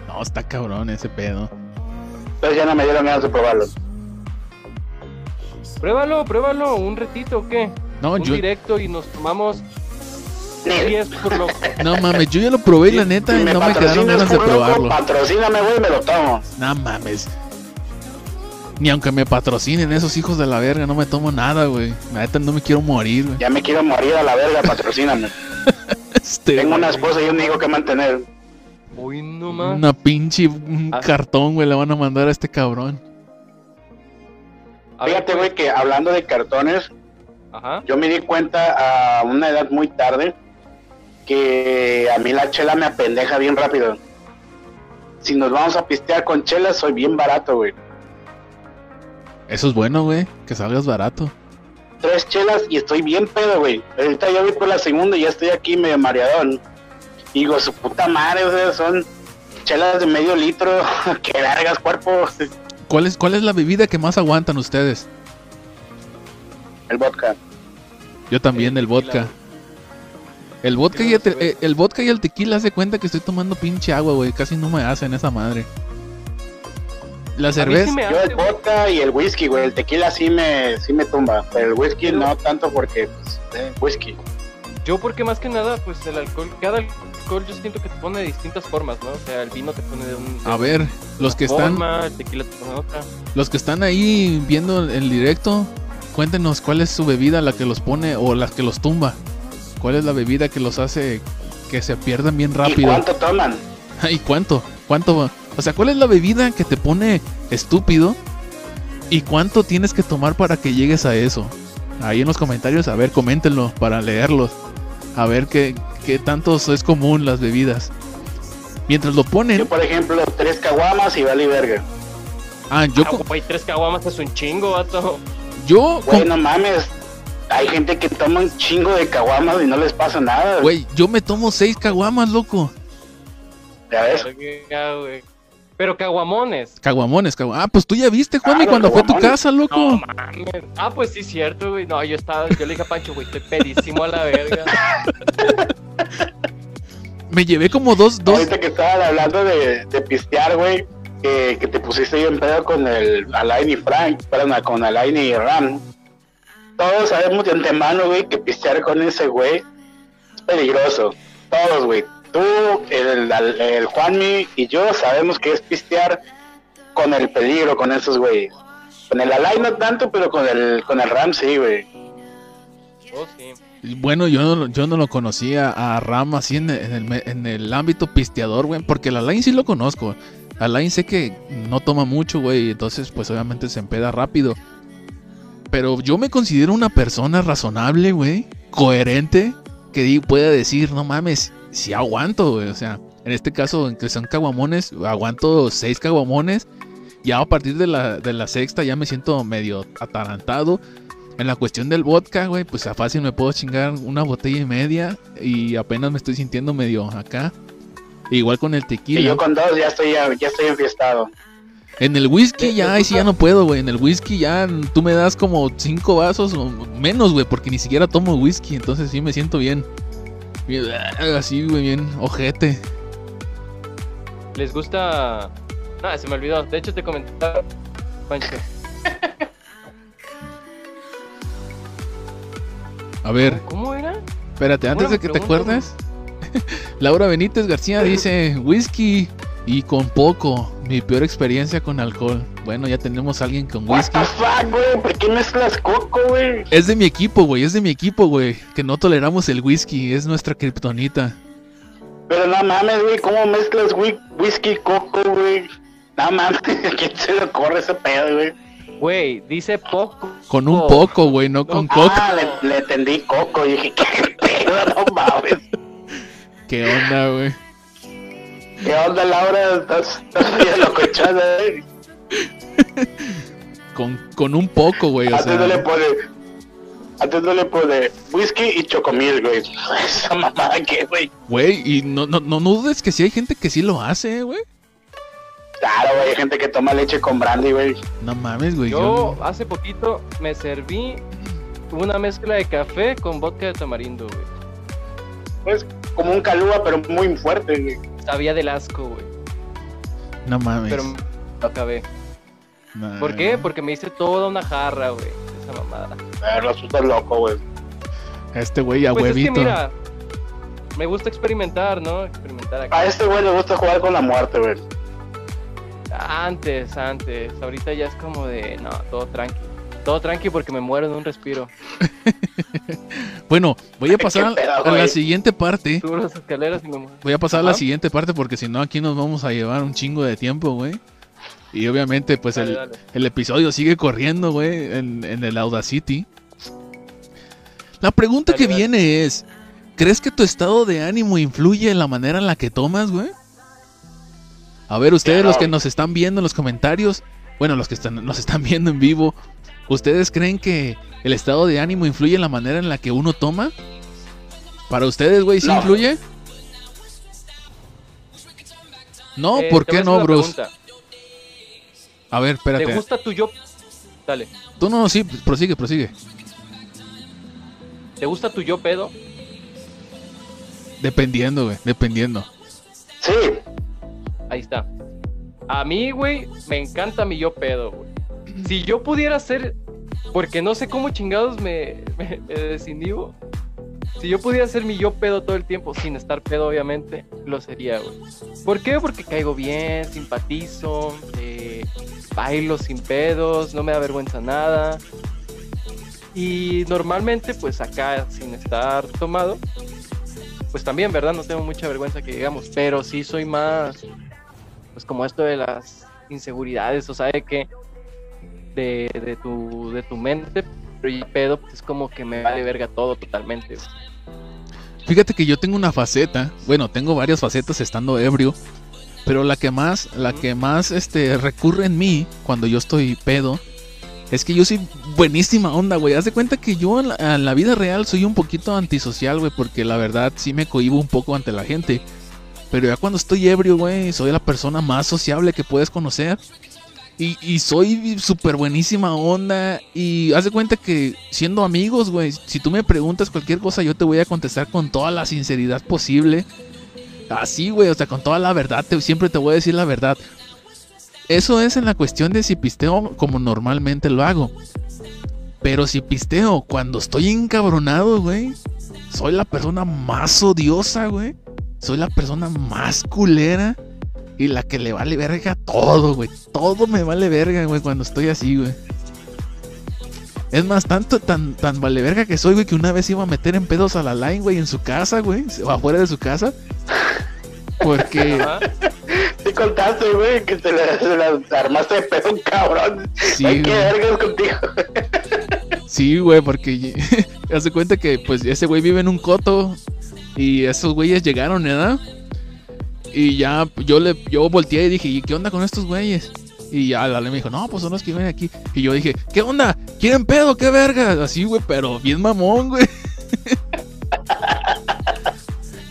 Speaker 2: No, está cabrón ese pedo.
Speaker 4: Entonces ya no me dieron ganas de probarlo.
Speaker 3: Pruébalo, pruébalo, un retito o qué.
Speaker 2: No,
Speaker 3: un
Speaker 2: yo.
Speaker 3: directo y nos tomamos 10 por lo
Speaker 2: No mames, yo ya lo probé y la neta
Speaker 4: Si
Speaker 2: no me quedaron ganas de
Speaker 4: loco,
Speaker 2: probarlo.
Speaker 4: Patrocíname, güey, me lo tomo.
Speaker 2: No mames. Ni aunque me patrocinen esos hijos de la verga, no me tomo nada, güey. La neta no me quiero morir, güey.
Speaker 4: Ya me quiero morir a la verga, patrocíname.
Speaker 2: Este,
Speaker 4: Tengo una esposa y un hijo que mantener.
Speaker 3: Uy, no más.
Speaker 2: Una pinche un
Speaker 3: Ah.
Speaker 2: cartón, güey, le van a mandar a este cabrón.
Speaker 4: Fíjate, güey, que hablando de cartones,
Speaker 3: Ajá.
Speaker 4: yo me di cuenta a una edad muy tarde que a mí la chela me apendeja bien rápido. Si nos vamos a pistear con chela, soy bien barato, güey.
Speaker 2: Eso es bueno, güey, que salgas barato.
Speaker 4: Tres chelas y estoy bien pedo, güey. Ahorita ya voy por la segunda y ya estoy aquí medio mareadón. Y digo, su puta madre, o sea, son chelas de medio litro. que vergas, cuerpo.
Speaker 2: ¿Cuál es, ¿Cuál es la bebida que más aguantan ustedes?
Speaker 4: El vodka.
Speaker 2: Yo también,
Speaker 3: El
Speaker 2: el, vodka. El vodka, y el, eh, el vodka y el tequila hace cuenta que estoy tomando pinche agua, güey. Casi no me hacen esa madre. La
Speaker 3: sí
Speaker 2: cerveza.
Speaker 4: Yo el vodka y el whisky, güey. El tequila sí me, sí me tumba. Pero el whisky
Speaker 3: Pero-
Speaker 4: no tanto porque, pues, eh, whisky.
Speaker 3: Yo porque más que nada, pues el alcohol, cada alcohol yo siento que te pone de distintas formas, ¿no? O sea, el vino te pone de un... de
Speaker 2: A ver, los que
Speaker 3: una
Speaker 2: están,
Speaker 3: forma, el tequila te pone de otra.
Speaker 2: los que están ahí viendo el directo, cuéntenos cuál es su bebida la que los pone o la que los tumba. ¿Cuál es la bebida que los hace que se pierdan bien
Speaker 4: ¿Y
Speaker 2: rápido?
Speaker 4: cuánto toman?
Speaker 2: ¿Y cuánto? ¿Cuánto? O sea, ¿cuál es la bebida que te pone estúpido? ¿Y cuánto tienes que tomar para que llegues a eso? Ahí en los comentarios, a ver, coméntenlo para leerlos. A ver qué, qué tantos es común las bebidas. Mientras lo
Speaker 4: Yo,
Speaker 2: ponen...
Speaker 4: por ejemplo, tres caguamas y vale verga.
Speaker 2: Ah, yo...
Speaker 3: Ah, tres caguamas es un chingo, vato.
Speaker 2: Yo...
Speaker 4: Güey, no mames. Hay gente que toma un chingo de caguamas y no les pasa nada.
Speaker 2: Güey, yo me tomo seis caguamas, loco.
Speaker 4: Ya ves.
Speaker 3: Pero caguamones.
Speaker 2: Caguamones, cagu- Ah, pues tú ya viste, Juanmi,
Speaker 4: Claro,
Speaker 2: cuando fue a tu
Speaker 4: caguamones.
Speaker 2: casa, loco.
Speaker 3: No mames. Ah, pues sí, cierto, güey. No, yo estaba, yo le dije a Pancho, güey, estoy pedísimo a la verga.
Speaker 2: Me llevé como dos, dos...
Speaker 4: Ahorita que estaban hablando de, de pistear, güey, que, que te pusiste bien pedo con el Alain y Frank, perdón, con Alain y Ram. Todos sabemos de antemano, güey, que pistear con ese güey es peligroso. Todos, güey. Tú, el, el, el Juanmi y yo sabemos que es pistear con el peligro, con esos güeyes. Con el Alain no tanto, pero con el, con el Ram sí, güey.
Speaker 3: Oh, sí.
Speaker 2: Bueno, yo no, lo- yo no lo conocía a Ram así en el, en el me- en el ámbito pisteador, güey. Porque el Alain sí lo conozco. Alain sé que no toma mucho, güey. Entonces, pues obviamente se empeda rápido. Pero yo me considero una persona razonable, güey. Coherente. Que pueda decir, no mames, si aguanto, güey. O sea, en este caso, en que son caguamones, aguanto seis caguamones. Ya a partir de la, de la sexta ya me siento medio atarantado. En la cuestión del vodka, güey, pues a fácil me puedo chingar una botella y media y apenas me estoy sintiendo medio acá. Igual con el
Speaker 4: Y
Speaker 2: tequila.
Speaker 4: yo con dos ya estoy, ya estoy enfiestado.
Speaker 2: En el whisky ya, ahí sí ya no puedo, güey. En el whisky ya tú me das como cinco vasos o menos, güey, porque ni siquiera tomo whisky. Entonces sí me siento bien. Bien, así, güey, bien ojete.
Speaker 3: ¿Les gusta...? Ah, se me olvidó. De hecho, te comentaba, Pancho.
Speaker 2: A ver,
Speaker 3: ¿Cómo era?
Speaker 2: espérate, antes de que te acuerdes. Laura Benítez García dice whisky y con poco. Mi peor experiencia con alcohol. Bueno, ya tenemos a alguien con
Speaker 4: What
Speaker 2: whisky.
Speaker 4: the fuck, güey, ¿por qué mezclas coco, güey?
Speaker 2: Es de mi equipo, güey, es de mi equipo, güey. Que no toleramos el whisky, es nuestra kriptonita.
Speaker 4: Pero no mames, güey, ¿cómo mezclas whi- whisky y coco, güey? No mames, ¿a quién se le ocurre ese pedo, güey?
Speaker 3: Güey, dice poco.
Speaker 2: Con un poco, güey, no con coco.
Speaker 4: Ah, le, le entendí coco y dije, ¿qué pedo? No mames.
Speaker 2: ¿Qué onda, güey?
Speaker 4: ¿Qué onda, Laura? ¿Estás, estás bien locochada, eh?
Speaker 2: con, con un poco, güey. O
Speaker 4: Antes no le pone. Antes no le pone whisky y chocomil, güey. Esa mamada que, güey.
Speaker 2: güey, y no, no, no dudes que sí hay gente que sí lo hace, güey.
Speaker 4: Claro, güey. Hay gente que toma leche con brandy, güey.
Speaker 2: No mames, güey.
Speaker 3: Yo
Speaker 2: yo-
Speaker 3: hace poquito me serví una mezcla de café con vodka de tamarindo, güey.
Speaker 4: Pues como un calúa, pero muy fuerte, güey.
Speaker 3: Sabía del asco, güey.
Speaker 2: No mames.
Speaker 3: Pero lo acabé.
Speaker 2: No,
Speaker 3: ¿Por qué? Porque me hice toda una jarra, güey. Esa mamada.
Speaker 4: Ah, Lo asusta loco, güey.
Speaker 2: Este güey a
Speaker 3: Pues es
Speaker 2: huevito.
Speaker 3: que mira, me gusta experimentar, ¿no? Experimentar acá.
Speaker 4: A este güey le gusta jugar con la muerte, güey.
Speaker 3: Antes, antes. Ahorita ya es como de, no, todo tranqui. Todo tranqui porque me muero en un respiro.
Speaker 2: Bueno, voy a pasar
Speaker 4: pedo,
Speaker 2: a la siguiente parte.
Speaker 3: Subo las escaleras y me muero.
Speaker 2: Voy a pasar a la siguiente parte porque si no aquí nos vamos a llevar un chingo de tiempo, güey. Y obviamente pues
Speaker 3: Dale,
Speaker 2: el,
Speaker 3: dale.
Speaker 2: el episodio sigue corriendo, güey, en, en el Audacity. La pregunta
Speaker 3: Dale,
Speaker 2: que
Speaker 3: dale.
Speaker 2: viene es, ¿crees que tu estado de ánimo influye en la manera en la que tomas, güey? A ver, ustedes los que nos están viendo en los comentarios, bueno, los que están, nos están viendo en vivo, ¿ustedes creen que el estado de ánimo influye en la manera en la que uno toma? Para ustedes, güey, ¿sí
Speaker 4: No.
Speaker 2: influye? No,
Speaker 3: Eh,
Speaker 2: ¿por qué no, Bruce?
Speaker 3: pregunta.
Speaker 2: A ver, espérate.
Speaker 3: ¿Te gusta tu yo? Dale.
Speaker 2: Tú no, sí, prosigue, prosigue.
Speaker 3: ¿Te gusta tu yo pedo?
Speaker 2: Dependiendo, güey, dependiendo.
Speaker 4: Sí,
Speaker 3: Ahí está. A mí, güey, me encanta mi yo pedo, güey. Si yo pudiera ser, porque no sé cómo chingados me, me. Si yo pudiera ser mi yo pedo todo el tiempo, sin estar pedo, obviamente, lo sería, güey. ¿Por qué? Porque caigo bien, simpatizo, eh, bailo sin pedos, no me da vergüenza nada. Y normalmente, pues acá, sin estar tomado, pues también, ¿verdad? No tengo mucha vergüenza que digamos, pero sí soy más, pues como esto de las inseguridades, o sea, de que de, de tu, de tu mente, pero ya pedo, pues es como que me vale verga todo totalmente.
Speaker 2: Fíjate que yo tengo una faceta, bueno, tengo varias facetas estando ebrio, pero la que más, la que más este recurre en mí cuando yo estoy pedo es que yo soy buenísima onda, güey. Haz de cuenta que yo en la, en la vida real soy un poquito antisocial, güey, porque la verdad sí me cohibo un poco ante la gente. Pero ya cuando estoy ebrio, güey, soy la persona más sociable que puedes conocer. Y, soy súper buenísima onda. Y haz de cuenta que siendo amigos, güey, si tú me preguntas cualquier cosa, yo te voy a contestar con toda la sinceridad posible. Así, güey, o sea, con toda la verdad, te- siempre te voy a decir la verdad. Eso es en la cuestión de si pisteo como normalmente lo hago. Pero si pisteo cuando estoy encabronado, güey, soy la persona más odiosa, güey. Soy la persona más culera. Y la que le vale verga todo, güey. Todo me vale verga, güey, cuando estoy así, güey. Es más, tanto, tan, tan vale verga que soy, güey, que una vez iba a meter en pedos a la line, güey, en su casa, güey. O afuera de su casa. Porque,
Speaker 4: sí contaste, güey, que te la, se la armaste de pedo, un cabrón.
Speaker 2: sí,
Speaker 4: Ay, qué vergas contigo.
Speaker 2: Sí, güey, porque hace cuenta que pues ese güey vive en un coto y esos güeyes llegaron, ¿verdad? Y ya yo le yo volteé y dije, ¿y qué onda con estos güeyes? Y ya la me dijo, no, pues son los que viven aquí. Y yo dije, ¿qué onda? ¿Quieren pedo? ¿Qué verga? Así, güey, pero bien mamón, güey.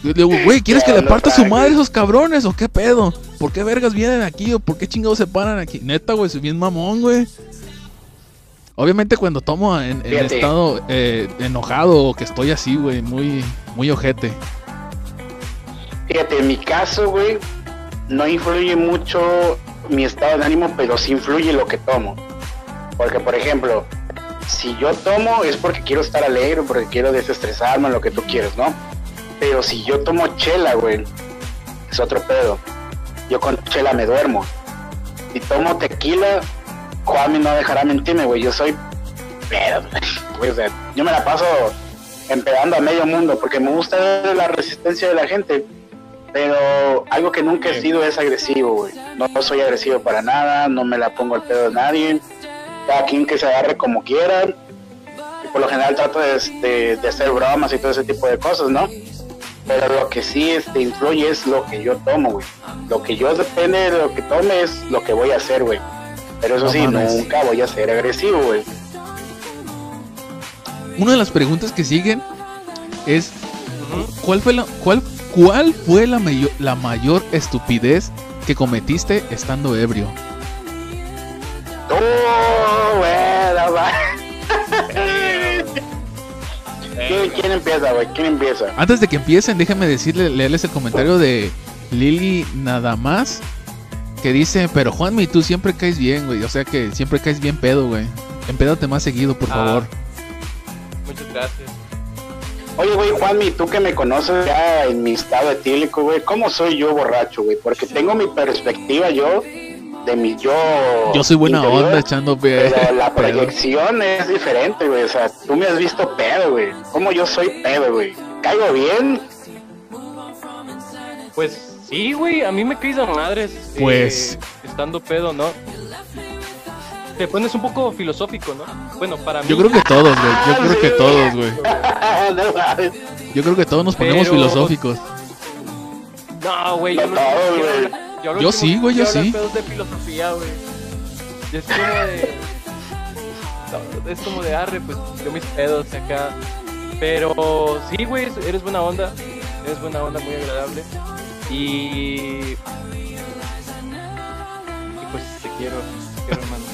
Speaker 2: Le digo, güey, ¿quieres que le parta su madre a esos cabrones o qué pedo? ¿Por qué vergas vienen aquí o por qué chingados se paran aquí? Neta, güey, soy bien mamón, güey. Obviamente cuando tomo en, estado eh, enojado o que estoy así, güey, muy, muy ojete.
Speaker 4: Fíjate, en mi caso, güey, no influye mucho mi estado de ánimo, pero sí influye lo que tomo. Porque, por ejemplo, si yo tomo es porque quiero estar alegre, porque quiero desestresarme, lo que tú quieres, ¿no? Pero si yo tomo chela, güey, es otro pedo. Yo con chela me duermo. Si tomo tequila, Juan no dejará mentirme, güey. Yo soy pedo, güey. Yo me la paso empedando a medio mundo porque me gusta ver la resistencia de la gente. Pero algo que nunca he sido es agresivo, güey. No soy agresivo para nada, no me la pongo al pedo de nadie. Cada quien que se agarre como quiera. Y por lo general trato de, de- de hacer bromas y todo ese tipo de cosas, ¿no? Pero lo que sí este, influye es lo que yo tomo, güey. Lo que yo depende de lo que tome es lo que voy a hacer, güey. Pero eso
Speaker 2: No
Speaker 4: sí,
Speaker 2: mames.
Speaker 4: nunca voy a ser agresivo, güey.
Speaker 2: Una de las preguntas que siguen es. ¿cuál fue la cuál cuál fue la mayor la mayor estupidez que cometiste estando ebrio?
Speaker 4: ¡Oh, bueno, va! ¿Quién, quién empieza, güey? ¿Quién empieza?
Speaker 2: Antes de que empiecen, déjenme decirle leerles el comentario de Lili nada más que dice, "Pero Juanmi, tú siempre caes bien, güey, o sea que siempre caes bien pedo, güey. Empédate más seguido, por
Speaker 3: Ah.
Speaker 2: favor."
Speaker 3: Muchas gracias.
Speaker 4: Oye, güey, Juanmi, tú que me conoces ya en mi estado etílico, güey, ¿cómo soy yo borracho, güey? Porque tengo mi perspectiva yo de mi yo.
Speaker 2: Yo soy buena
Speaker 4: interior,
Speaker 2: onda echando pe-
Speaker 4: Pero la
Speaker 2: pedo.
Speaker 4: proyección es diferente, güey. O sea, tú me has visto pedo, güey. ¿Cómo yo soy pedo, güey? ¿Caigo bien?
Speaker 3: Pues sí, güey, a mí me caes a madres. eh,
Speaker 2: Pues.
Speaker 3: estando pedo, ¿no? Te pones un poco filosófico, ¿no? Bueno, para mí.
Speaker 2: Yo creo que todos, güey. Yo creo que todos, güey. Yo creo que todos nos ponemos
Speaker 3: Pero-
Speaker 2: filosóficos.
Speaker 3: No, güey, yo
Speaker 4: No,
Speaker 3: yo yo
Speaker 2: sí, güey, yo sí.
Speaker 3: pedos de filosofía, güey. Es como de. no, Es como de arre, pues yo mis pedos acá. Pero sí, güey, eres buena onda. Eres buena onda, muy agradable. Y. Y pues te quiero, te quiero, hermano.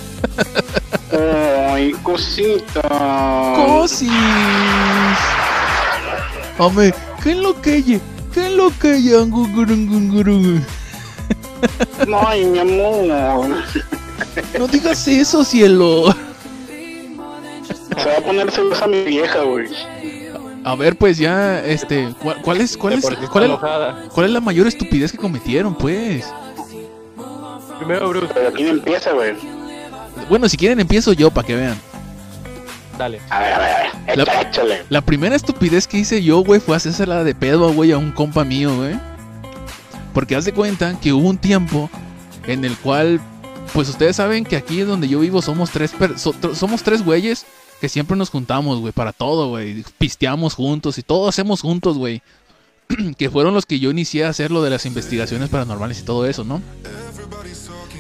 Speaker 4: Ay, cosita.
Speaker 2: Cosis. Hombre, ¿qué es lo que hay? ¿Qué es lo que hay?
Speaker 4: Ay, mi amor.
Speaker 2: No digas eso, cielo.
Speaker 4: Se va a poner celosa mi vieja, güey.
Speaker 2: A ver, pues ya, este, ¿cuál, cuál es, cuál es, cuál es,
Speaker 3: enojada.
Speaker 2: cuál es la mayor estupidez que cometieron, pues?
Speaker 3: Primero, Bruce,
Speaker 4: Pero ¿quién empieza, güey?
Speaker 2: Bueno, si quieren empiezo yo para que vean.
Speaker 3: dale.
Speaker 4: A ver, a ver, a ver.
Speaker 2: La-
Speaker 4: Échale, échale.
Speaker 2: La primera estupidez que hice yo, güey, fue hacérsela de pedo, güey, a un compa mío, güey. Porque haz de cuenta que hubo un tiempo en el cual, pues ustedes saben que aquí donde yo vivo somos tres, per- so- tr- somos tres güeyes que siempre nos juntamos, güey, para todo, güey. Pisteamos juntos y todo hacemos juntos, güey. que fueron los que yo inicié a hacer lo de las investigaciones paranormales y todo eso, ¿no?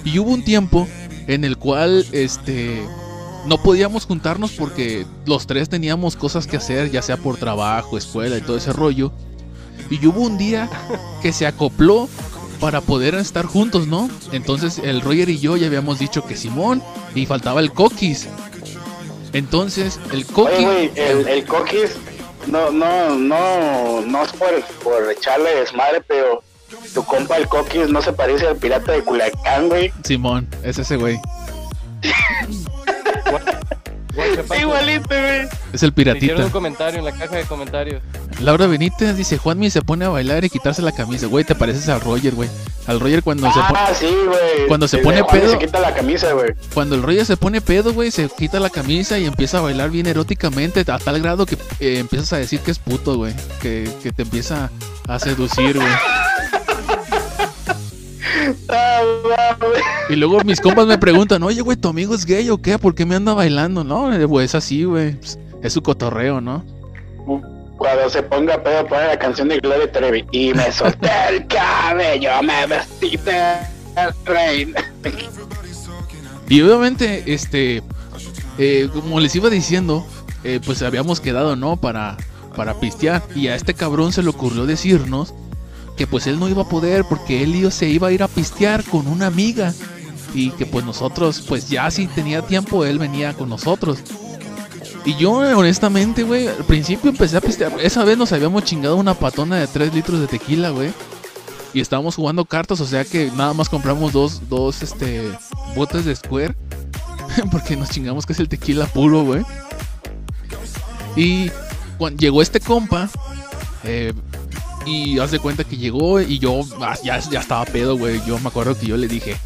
Speaker 2: Y hubo un tiempo en el cual, este, no podíamos juntarnos porque los tres teníamos cosas que hacer, ya sea por trabajo, escuela y todo ese rollo. Y hubo un día que se acopló para poder estar juntos, ¿no? Entonces el Roger y yo ya habíamos dicho que Simón y faltaba el Coquis. Entonces el
Speaker 4: Oye,
Speaker 2: Coquis...
Speaker 4: güey, el, el coquis, no, no, no, no es por, por echarle desmadre, pero tu compa el coquis no se parece al pirata de Culiacán, güey.
Speaker 2: Simón, es ese güey.
Speaker 4: Igualito, güey.
Speaker 2: Es el piratita.
Speaker 3: un comentario en la caja de comentarios.
Speaker 2: Laura Benítez dice, Juanmi se pone a bailar y quitarse la camisa. Güey, te pareces al Roger, güey. Al Roger cuando se pone...
Speaker 4: Ah, sí, güey.
Speaker 2: cuando se pone
Speaker 4: Juan
Speaker 2: pedo-
Speaker 4: Se quita la camisa, güey.
Speaker 2: Cuando el Roger se pone pedo, güey, se quita la camisa y empieza a bailar bien eróticamente a tal grado que eh, empiezas a decir que es puto, güey. Que, que te empieza a seducir, güey.
Speaker 4: Ah.
Speaker 2: Y luego mis compas me preguntan, oye, güey, ¿tu amigo es gay o qué? ¿Por qué me anda bailando? No, güey, es así, güey. Pues, Es su cotorreo, ¿no?
Speaker 4: Cuando se ponga pedo, pone la canción de Gloria Trevi. Y me solté el cabello, me vestí de reina.
Speaker 2: Y obviamente, este, eh, como les iba diciendo, eh, pues habíamos quedado, ¿no? Para, para pistear. Y a este cabrón se le ocurrió decirnos que pues él no iba a poder porque él iba- se iba a ir a pistear con una amiga. Y que pues nosotros, pues ya si tenía tiempo, él venía con nosotros. Y yo, honestamente, güey, al principio empecé a pistear. Esa vez nos habíamos chingado una patona de 3 litros de tequila, güey. Y estábamos jugando cartas, o sea que nada más compramos dos, dos, este, botes de Square. Porque nos chingamos que es el tequila puro, güey. Y cuando llegó este compa, eh, y haz de cuenta que llegó y yo ah, ya, ya estaba pedo, güey. Yo me acuerdo que yo le dije,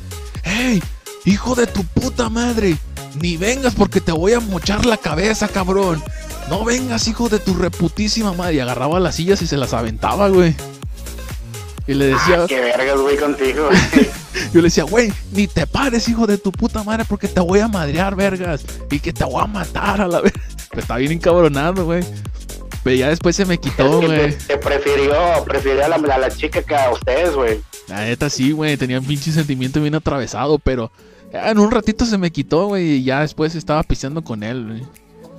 Speaker 2: ¡Hey, hijo de tu puta madre! Ni vengas porque te voy a mochar la cabeza, cabrón. No vengas, hijo de tu reputísima madre. Y agarraba las sillas y se las aventaba, güey. Y le decía,
Speaker 4: Qué vergas, güey, contigo.
Speaker 2: yo le decía, güey, ni te pares, hijo de tu puta madre, porque te voy a madrear, vergas. Y que te voy a matar a la vez. Está bien encabronado, güey. Pero ya después se me quitó, güey.
Speaker 4: te prefirió, prefirió a la, a la chica que a ustedes, güey.
Speaker 2: La neta sí, güey. Tenía un pinche sentimiento bien atravesado, pero En un ratito se me quitó, güey, y ya después estaba pisteando con él, güey.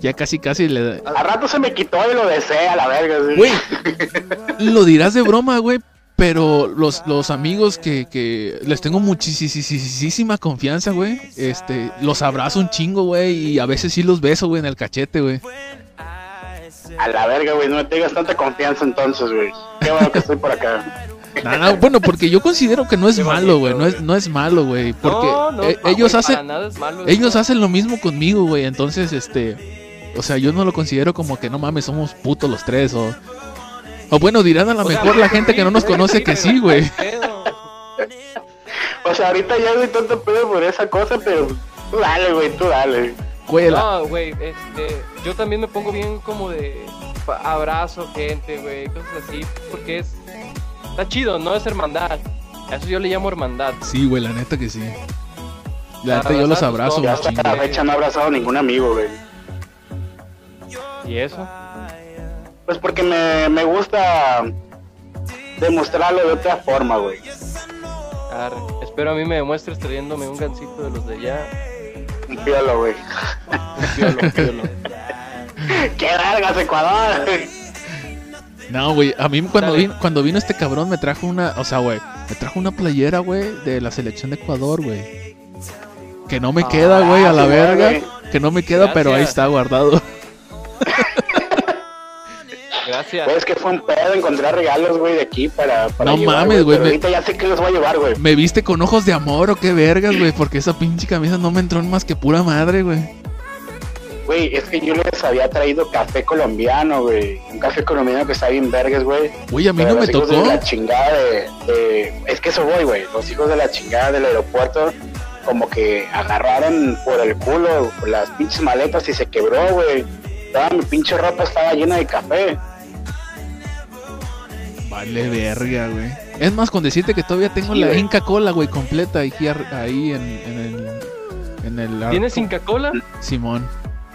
Speaker 2: Ya casi, casi le...
Speaker 4: Al rato se me quitó y lo deseé a la verga.
Speaker 2: Güey, lo dirás de broma, güey, pero los, los amigos que, que les tengo muchísima confianza, güey, este, los abrazo un chingo, güey, y a veces sí los beso, güey, en el cachete, güey.
Speaker 4: A la verga, güey. No me tengas tanta confianza entonces, güey. Qué bueno que estoy por acá.
Speaker 2: No, no, bueno, porque yo considero que no es malo, güey, no es, no es malo, güey, porque
Speaker 3: no, no,
Speaker 2: eh,
Speaker 3: no,
Speaker 2: ellos hacen...
Speaker 3: malo,
Speaker 2: Ellos hacen lo mismo conmigo, güey. Entonces, este. O sea, yo no lo considero como que no mames, somos putos los tres. O, o bueno, dirán a lo
Speaker 3: sea,
Speaker 2: mejor la gente que no nos conoce que sí, güey.
Speaker 4: O sea, ahorita ya doy tanto pedo por esa cosa, pero tú dale, güey, tú dale.
Speaker 3: No, güey, este, yo también me pongo bien como de abrazo gente, güey, cosas así, porque es, está chido, ¿no? Es hermandad. A eso yo le llamo hermandad.
Speaker 2: Sí, güey, la neta que sí. La neta yo los abrazo
Speaker 4: hasta la fecha no he abrazado a ningún amigo, güey.
Speaker 3: ¿Y eso?
Speaker 4: Pues porque me, me gusta demostrarlo de otra forma, güey.
Speaker 3: Espero a mí me demuestres trayéndome un gancito de los de allá.
Speaker 4: Un piolo, güey.
Speaker 3: Un piolo, piolo.
Speaker 4: ¡Qué vergas, Ecuador!
Speaker 2: No, güey, a mí cuando vino, cuando vino este cabrón me trajo una, o sea, güey, me trajo una playera, güey, de la selección de Ecuador, güey. Que no me queda, güey, a la
Speaker 4: sí,
Speaker 2: verga. Que no me queda, pero ahí está guardado.
Speaker 3: Gracias.
Speaker 4: Güey, es que fue un pedo encontrar regalos, güey, de aquí para, para
Speaker 2: No
Speaker 4: llevar,
Speaker 2: mames, güey, me-
Speaker 4: ahorita ya sé que los voy a llevar, güey.
Speaker 2: ¿Me viste con ojos de amor o qué vergas, güey? Porque esa pinche camisa no me entró en más que pura madre, güey.
Speaker 4: Güey, es que yo les había traído café colombiano, güey. Un café colombiano que está bien vergas, güey.
Speaker 2: Uy, a mí
Speaker 4: Pero
Speaker 2: no me
Speaker 4: los hijos
Speaker 2: tocó.
Speaker 4: De la chingada de, de- Es que eso voy, güey. Los hijos de la chingada del aeropuerto, como que agarraron por el culo las pinches maletas y se quebró, güey. Toda mi pinche ropa estaba llena de café.
Speaker 2: Vale, verga, güey. Es más, con decirte que todavía tengo
Speaker 4: Sí,
Speaker 2: la
Speaker 4: güey.
Speaker 2: Inca Cola, güey, completa aquí, ahí en, en el. En el
Speaker 3: ¿Tienes Inca Cola?
Speaker 2: Simón.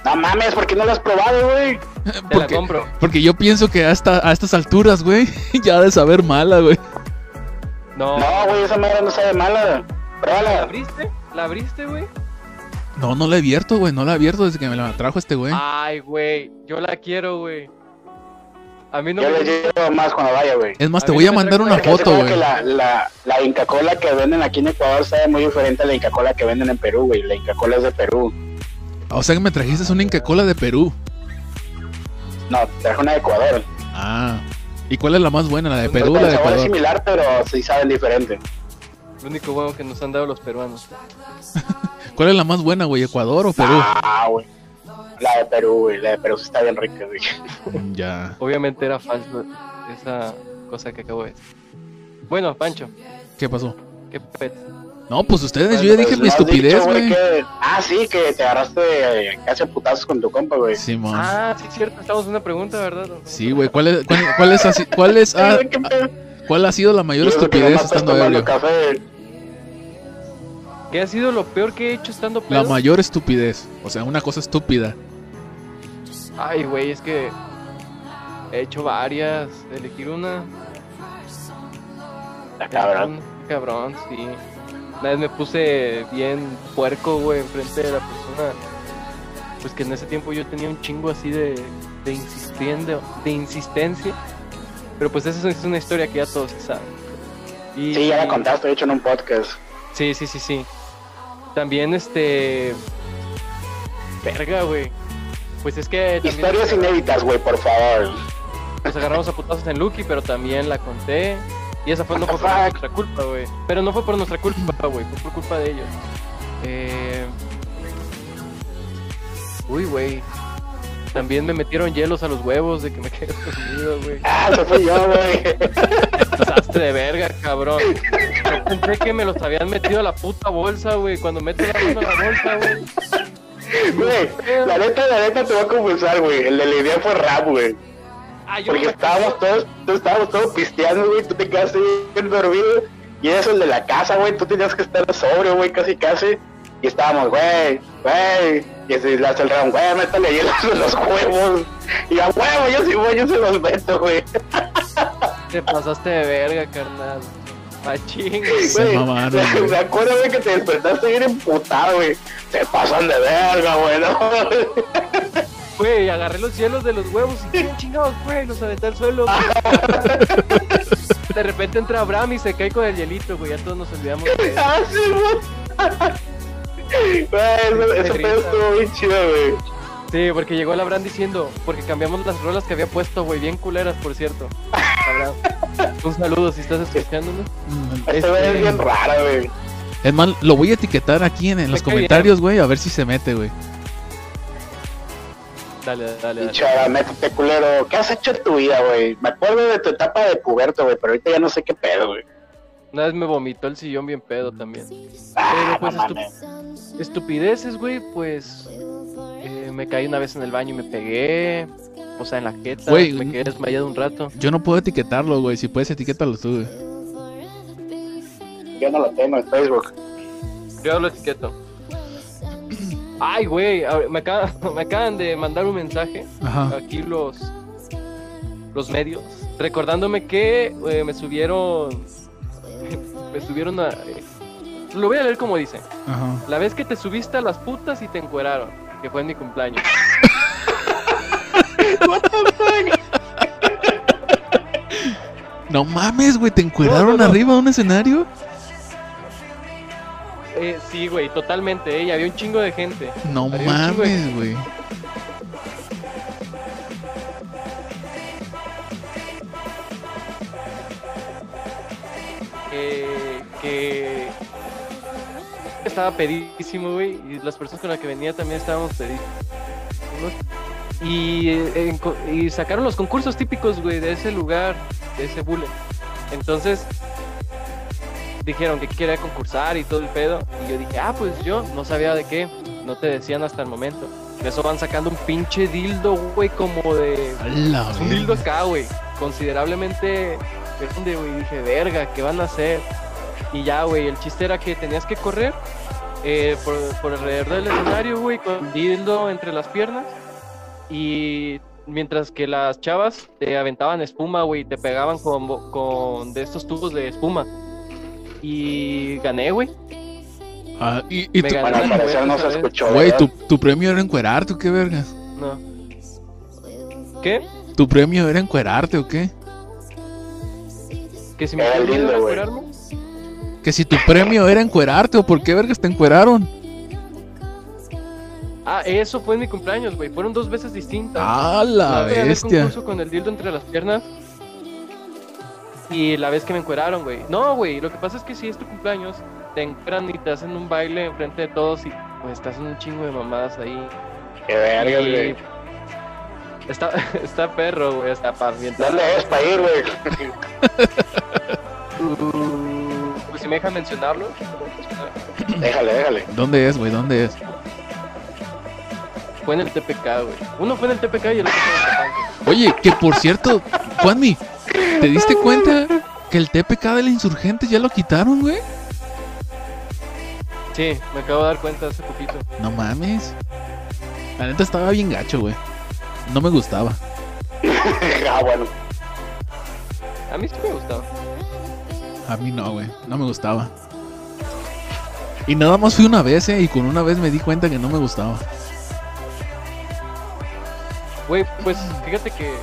Speaker 4: No mames, ¿por qué no lo has probado, güey?
Speaker 3: Te la compro.
Speaker 2: porque yo pienso que hasta a estas alturas, güey, ya ha de saber mala, güey.
Speaker 3: No.
Speaker 4: No, güey, esa madre no sabe mala.
Speaker 3: ¿La
Speaker 4: Pruébala.
Speaker 3: abriste? ¿La abriste, güey?
Speaker 2: No, no la he abierto, güey, no la he abierto desde que me la trajo este güey.
Speaker 3: Ay, güey, yo la quiero, güey. A mí no
Speaker 4: Yo
Speaker 3: me
Speaker 4: le llevo más cuando vaya, güey.
Speaker 2: Es más,
Speaker 3: a
Speaker 2: te voy
Speaker 3: no
Speaker 2: a mandar una foto, güey.
Speaker 4: la, la, la Inca Cola que venden aquí en Ecuador sabe muy diferente a la Inca Cola que venden en Perú, güey. La Inca Cola es de Perú.
Speaker 2: O sea que me trajiste una Inca Cola de Perú.
Speaker 4: No, traje una de Ecuador.
Speaker 2: Ah. ¿Y cuál es la más buena, la de Perú o
Speaker 4: Pues
Speaker 2: la de
Speaker 4: sabor es
Speaker 2: Ecuador?
Speaker 4: similar, pero sí saben diferente.
Speaker 3: Lo único bueno que nos han dado los peruanos.
Speaker 2: ¿Cuál es la más buena, güey? ¿Ecuador o Perú?
Speaker 4: Ah, güey. La de Perú, güey. La de Perú sí está bien rica, güey.
Speaker 2: Ya.
Speaker 3: Obviamente era falso esa cosa que acabo de decir. Bueno, Pancho,
Speaker 2: ¿Qué pasó?
Speaker 3: qué pet.
Speaker 2: No, pues ustedes, yo ya dije mi
Speaker 4: has
Speaker 2: estupidez, güey.
Speaker 4: Ah, sí, que te agarraste eh, casi a putazos con tu compa, güey.
Speaker 2: Simón.
Speaker 3: Ah, sí, cierto, estamos en una pregunta, ¿verdad?
Speaker 2: Sí, güey. ¿Cuál es, cuál, cuál es así- cuál es, ah, cuál ha sido la mayor estupidez estando ebrio?
Speaker 3: ¿Qué ha sido lo peor que he hecho estando pedo?
Speaker 2: La mayor estupidez. O sea, una cosa estúpida.
Speaker 3: Ay, güey, es que he hecho varias. Elegir una.
Speaker 4: Está cabrón.
Speaker 3: Cabrón, sí. Una vez me puse bien puerco, güey, enfrente de la persona. Pues que en ese tiempo yo tenía un chingo así de, de, insistiendo, de insistencia. Pero pues esa es una historia que ya todos se saben. Y,
Speaker 4: Sí, ya la contaste, de hecho, en un podcast.
Speaker 3: Sí, sí, sí, sí. También este. Verga, güey. Pues es que. también-
Speaker 4: Historias inéditas, güey, por favor.
Speaker 3: Nos agarramos a putazos en Lucky, pero también la conté. Y esa fue, no fue por nuestra culpa, güey. Pero no fue por nuestra culpa, güey. Fue por culpa de ellos. Eh... Uy, güey. También me metieron hielos a los huevos de que me quedé dormido, güey.
Speaker 4: Ah, eso fui yo, güey.
Speaker 3: Desastre de verga, cabrón. Yo pensé que me los habían metido a la puta bolsa, güey. Cuando meto la mano a la bolsa, güey.
Speaker 4: Güey, la neta, la neta te voy a confesar, güey. El de la idea fue rap, güey.
Speaker 3: Ah,
Speaker 4: Porque estábamos todos, estábamos todos pisteando, güey. Tú te quedaste bien dormido. Y eso el de la casa, güey. Tú tenías que estar sobrio, güey, casi casi. Y estábamos, güey, güey. Y hace el round, güey, métale hielos en los huevos. Y a huevo, yo sí, güey, yo se los meto, güey.
Speaker 3: Te pasaste de verga, carnal. Machín,
Speaker 2: Se
Speaker 4: Güey,
Speaker 2: mamaron, güey.
Speaker 4: me acuerdo, güey, que te despertaste bien emputado, güey. Se pasan de verga, güey, ¿no?
Speaker 3: Güey, agarré los hielos de los huevos y bien chingados, güey, los aventé al suelo. güey. De repente entra Abraham y se cae con el hielito, güey, ya todos nos olvidamos de.
Speaker 4: Ah, sí, güey. Güey,
Speaker 3: risa.
Speaker 4: pedo estuvo bien chido, güey.
Speaker 3: Sí, porque llegó el Abraham diciendo, porque cambiamos las rolas que había puesto, güey, bien culeras, por cierto. Un saludo si estás escuchándonos.
Speaker 4: Este güey es
Speaker 3: Este-
Speaker 4: bien raro, güey.
Speaker 2: Es más, lo voy a etiquetar aquí en, en los comentarios, güey, a ver si se mete, güey.
Speaker 3: Dale, dale, dale.
Speaker 4: Métete, culero. ¿Qué has hecho en tu vida, güey? Me acuerdo de tu etapa de puberto, güey, pero ahorita ya no sé qué pedo, güey.
Speaker 3: Una vez me vomitó el sillón bien pedo también.
Speaker 4: Ah,
Speaker 3: Pero pues
Speaker 4: no
Speaker 3: estu-
Speaker 4: mames.
Speaker 3: estupideces, güey, pues eh, me caí una vez en el baño y me pegué. O sea, en la jeta.
Speaker 2: Güey,
Speaker 3: me quedé desmayado un rato.
Speaker 2: Yo no puedo etiquetarlo, güey. Si puedes, etiquétalo tú, güey.
Speaker 4: Yo no lo tengo en Facebook.
Speaker 3: Yo lo etiqueto. Ay, güey, acaba- me acaban de mandar un mensaje
Speaker 2: Ajá.
Speaker 3: aquí los los medios recordándome que eh, me subieron me subieron a eh, lo voy a leer como dice
Speaker 2: Ajá.
Speaker 3: la vez que te subiste a las putas y te encueraron que fue en mi cumpleaños
Speaker 2: No mames, güey. ¿Te encueraron
Speaker 3: No, no, no.
Speaker 2: arriba de un escenario?
Speaker 3: Eh, sí güey totalmente eh, y había un chingo de gente
Speaker 2: No
Speaker 3: Había
Speaker 2: mames, güey.
Speaker 3: eh, que estaba pedísimo, güey, y las personas con las que venía también estábamos pedísimos. Y, eh, y sacaron los concursos típicos, güey, de ese lugar, de ese bule. Entonces, dijeron que quería concursar y todo el pedo. Y yo dije, ah, pues yo no sabía de qué, no te decían hasta el momento. De eso van sacando un pinche dildo, güey, como de un dildo acá, güey. Considerablemente grande, güey. Dije, verga, ¿qué van a hacer? Y ya, güey, el chiste era que tenías que correr eh, por, por alrededor del escenario, güey, con dildo entre las piernas. Y mientras que las chavas te aventaban espuma, güey, te pegaban con, bo- con de estos tubos de espuma. Y gané, güey.
Speaker 2: Ah, y y tu,
Speaker 3: gané.
Speaker 4: Para parecer no se escuchó,
Speaker 2: güey, tu, tu premio era encuerarte o qué vergas.
Speaker 3: No. ¿Qué?
Speaker 2: ¿Tu premio era encuerarte o qué?
Speaker 3: ¿Que si me
Speaker 4: Era
Speaker 3: a
Speaker 4: güey.
Speaker 2: Que si tu premio era encuerarte o por qué vergas te encueraron.
Speaker 3: Ah, eso fue en mi cumpleaños, güey. Fueron dos veces distintas.
Speaker 2: Ah, la
Speaker 3: vez gané el
Speaker 2: bestia.
Speaker 3: concurso con el dildo entre las piernas. Y la vez que me encueraron, güey. No, güey, lo que pasa es que si es tu cumpleaños, te encueran y te hacen un baile enfrente de todos y pues estás en un chingo de mamadas ahí.
Speaker 4: Qué verga, güey.
Speaker 3: Está, está perro, güey, está para.
Speaker 4: ¿Dónde es para ir, güey?
Speaker 3: Me dejan mencionarlo.
Speaker 4: déjale, déjale.
Speaker 2: ¿Dónde es, güey? ¿Dónde es?
Speaker 3: Fue en el TPK, güey. Uno fue en el TPK y el otro fue en el Tapanco.
Speaker 2: Oye, que por cierto, Juanmi, ¿te diste cuenta que el TPK del insurgente ya lo quitaron, güey?
Speaker 3: Sí, me acabo de dar cuenta hace poquito.
Speaker 2: No mames. La neta estaba bien gacho, güey. No me gustaba.
Speaker 4: ah, bueno.
Speaker 3: A mí sí me gustaba.
Speaker 2: A mí no, güey. No me gustaba. Y nada más fui una vez, eh, y con una vez me di cuenta que no me gustaba.
Speaker 3: Güey, pues fíjate que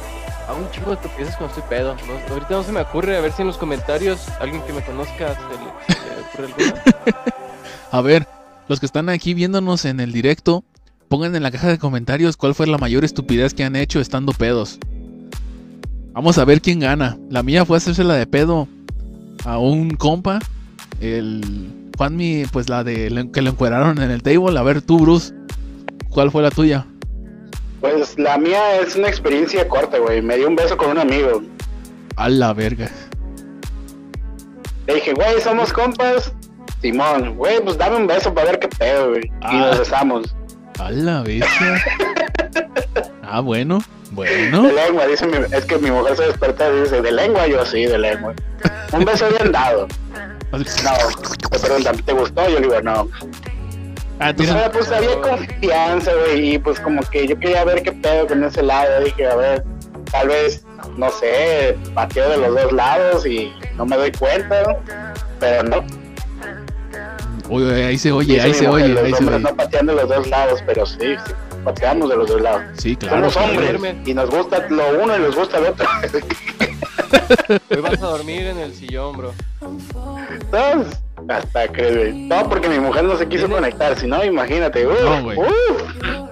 Speaker 3: hago un chingo de estupideces cuando estoy pedo. ¿no? Ahorita no se me ocurre, a ver si en los comentarios alguien que me conozca se le, se le ocurre alguna.
Speaker 2: A ver, los que están aquí viéndonos en el directo, pongan en la caja de comentarios cuál fue la mayor estupidez que han hecho estando pedos. Vamos a ver quién gana. La mía fue hacérsela de pedo a un compa. El Juanmi, pues la de que lo encueraron en el table. A ver tú, Bruce, ¿cuál fue la tuya?
Speaker 4: Pues la mía es una experiencia corta, güey. Me dio un beso con un amigo.
Speaker 2: A la verga.
Speaker 4: Le dije, güey, somos compas. Simón, güey, pues dame un beso para ver qué pedo, güey.
Speaker 2: Ah.
Speaker 4: Y nos besamos.
Speaker 2: A la bestia. Ah, bueno, bueno.
Speaker 4: De lengua, dice mi, es que mi mujer se despertó y dice, ¿de lengua? Yo sí, de lengua. Un beso bien dado. No, me preguntan, ¿te gustó? Yo le digo, no.
Speaker 2: Ah, entonces,
Speaker 4: no, pues había confianza, güey, y pues como que yo quería ver qué pedo con ese lado. Dije, a ver, tal vez, no sé, pateo de los dos lados y no me doy cuenta, ¿no? pero no.
Speaker 2: Oye, ahí se oye, ahí se oye,
Speaker 4: los
Speaker 2: ahí se oye.
Speaker 4: no patean de los dos lados, pero sí, sí, pateamos de los dos lados.
Speaker 2: Sí, claro.
Speaker 4: Somos hombres y nos gusta lo uno y les gusta lo otro.
Speaker 3: Hoy vas a dormir en el sillón, bro.
Speaker 4: Hasta que, güey. No, porque mi mujer no se quiso
Speaker 3: Dile.
Speaker 4: conectar, si no, imagínate. uf,
Speaker 2: No, güey.
Speaker 4: uf.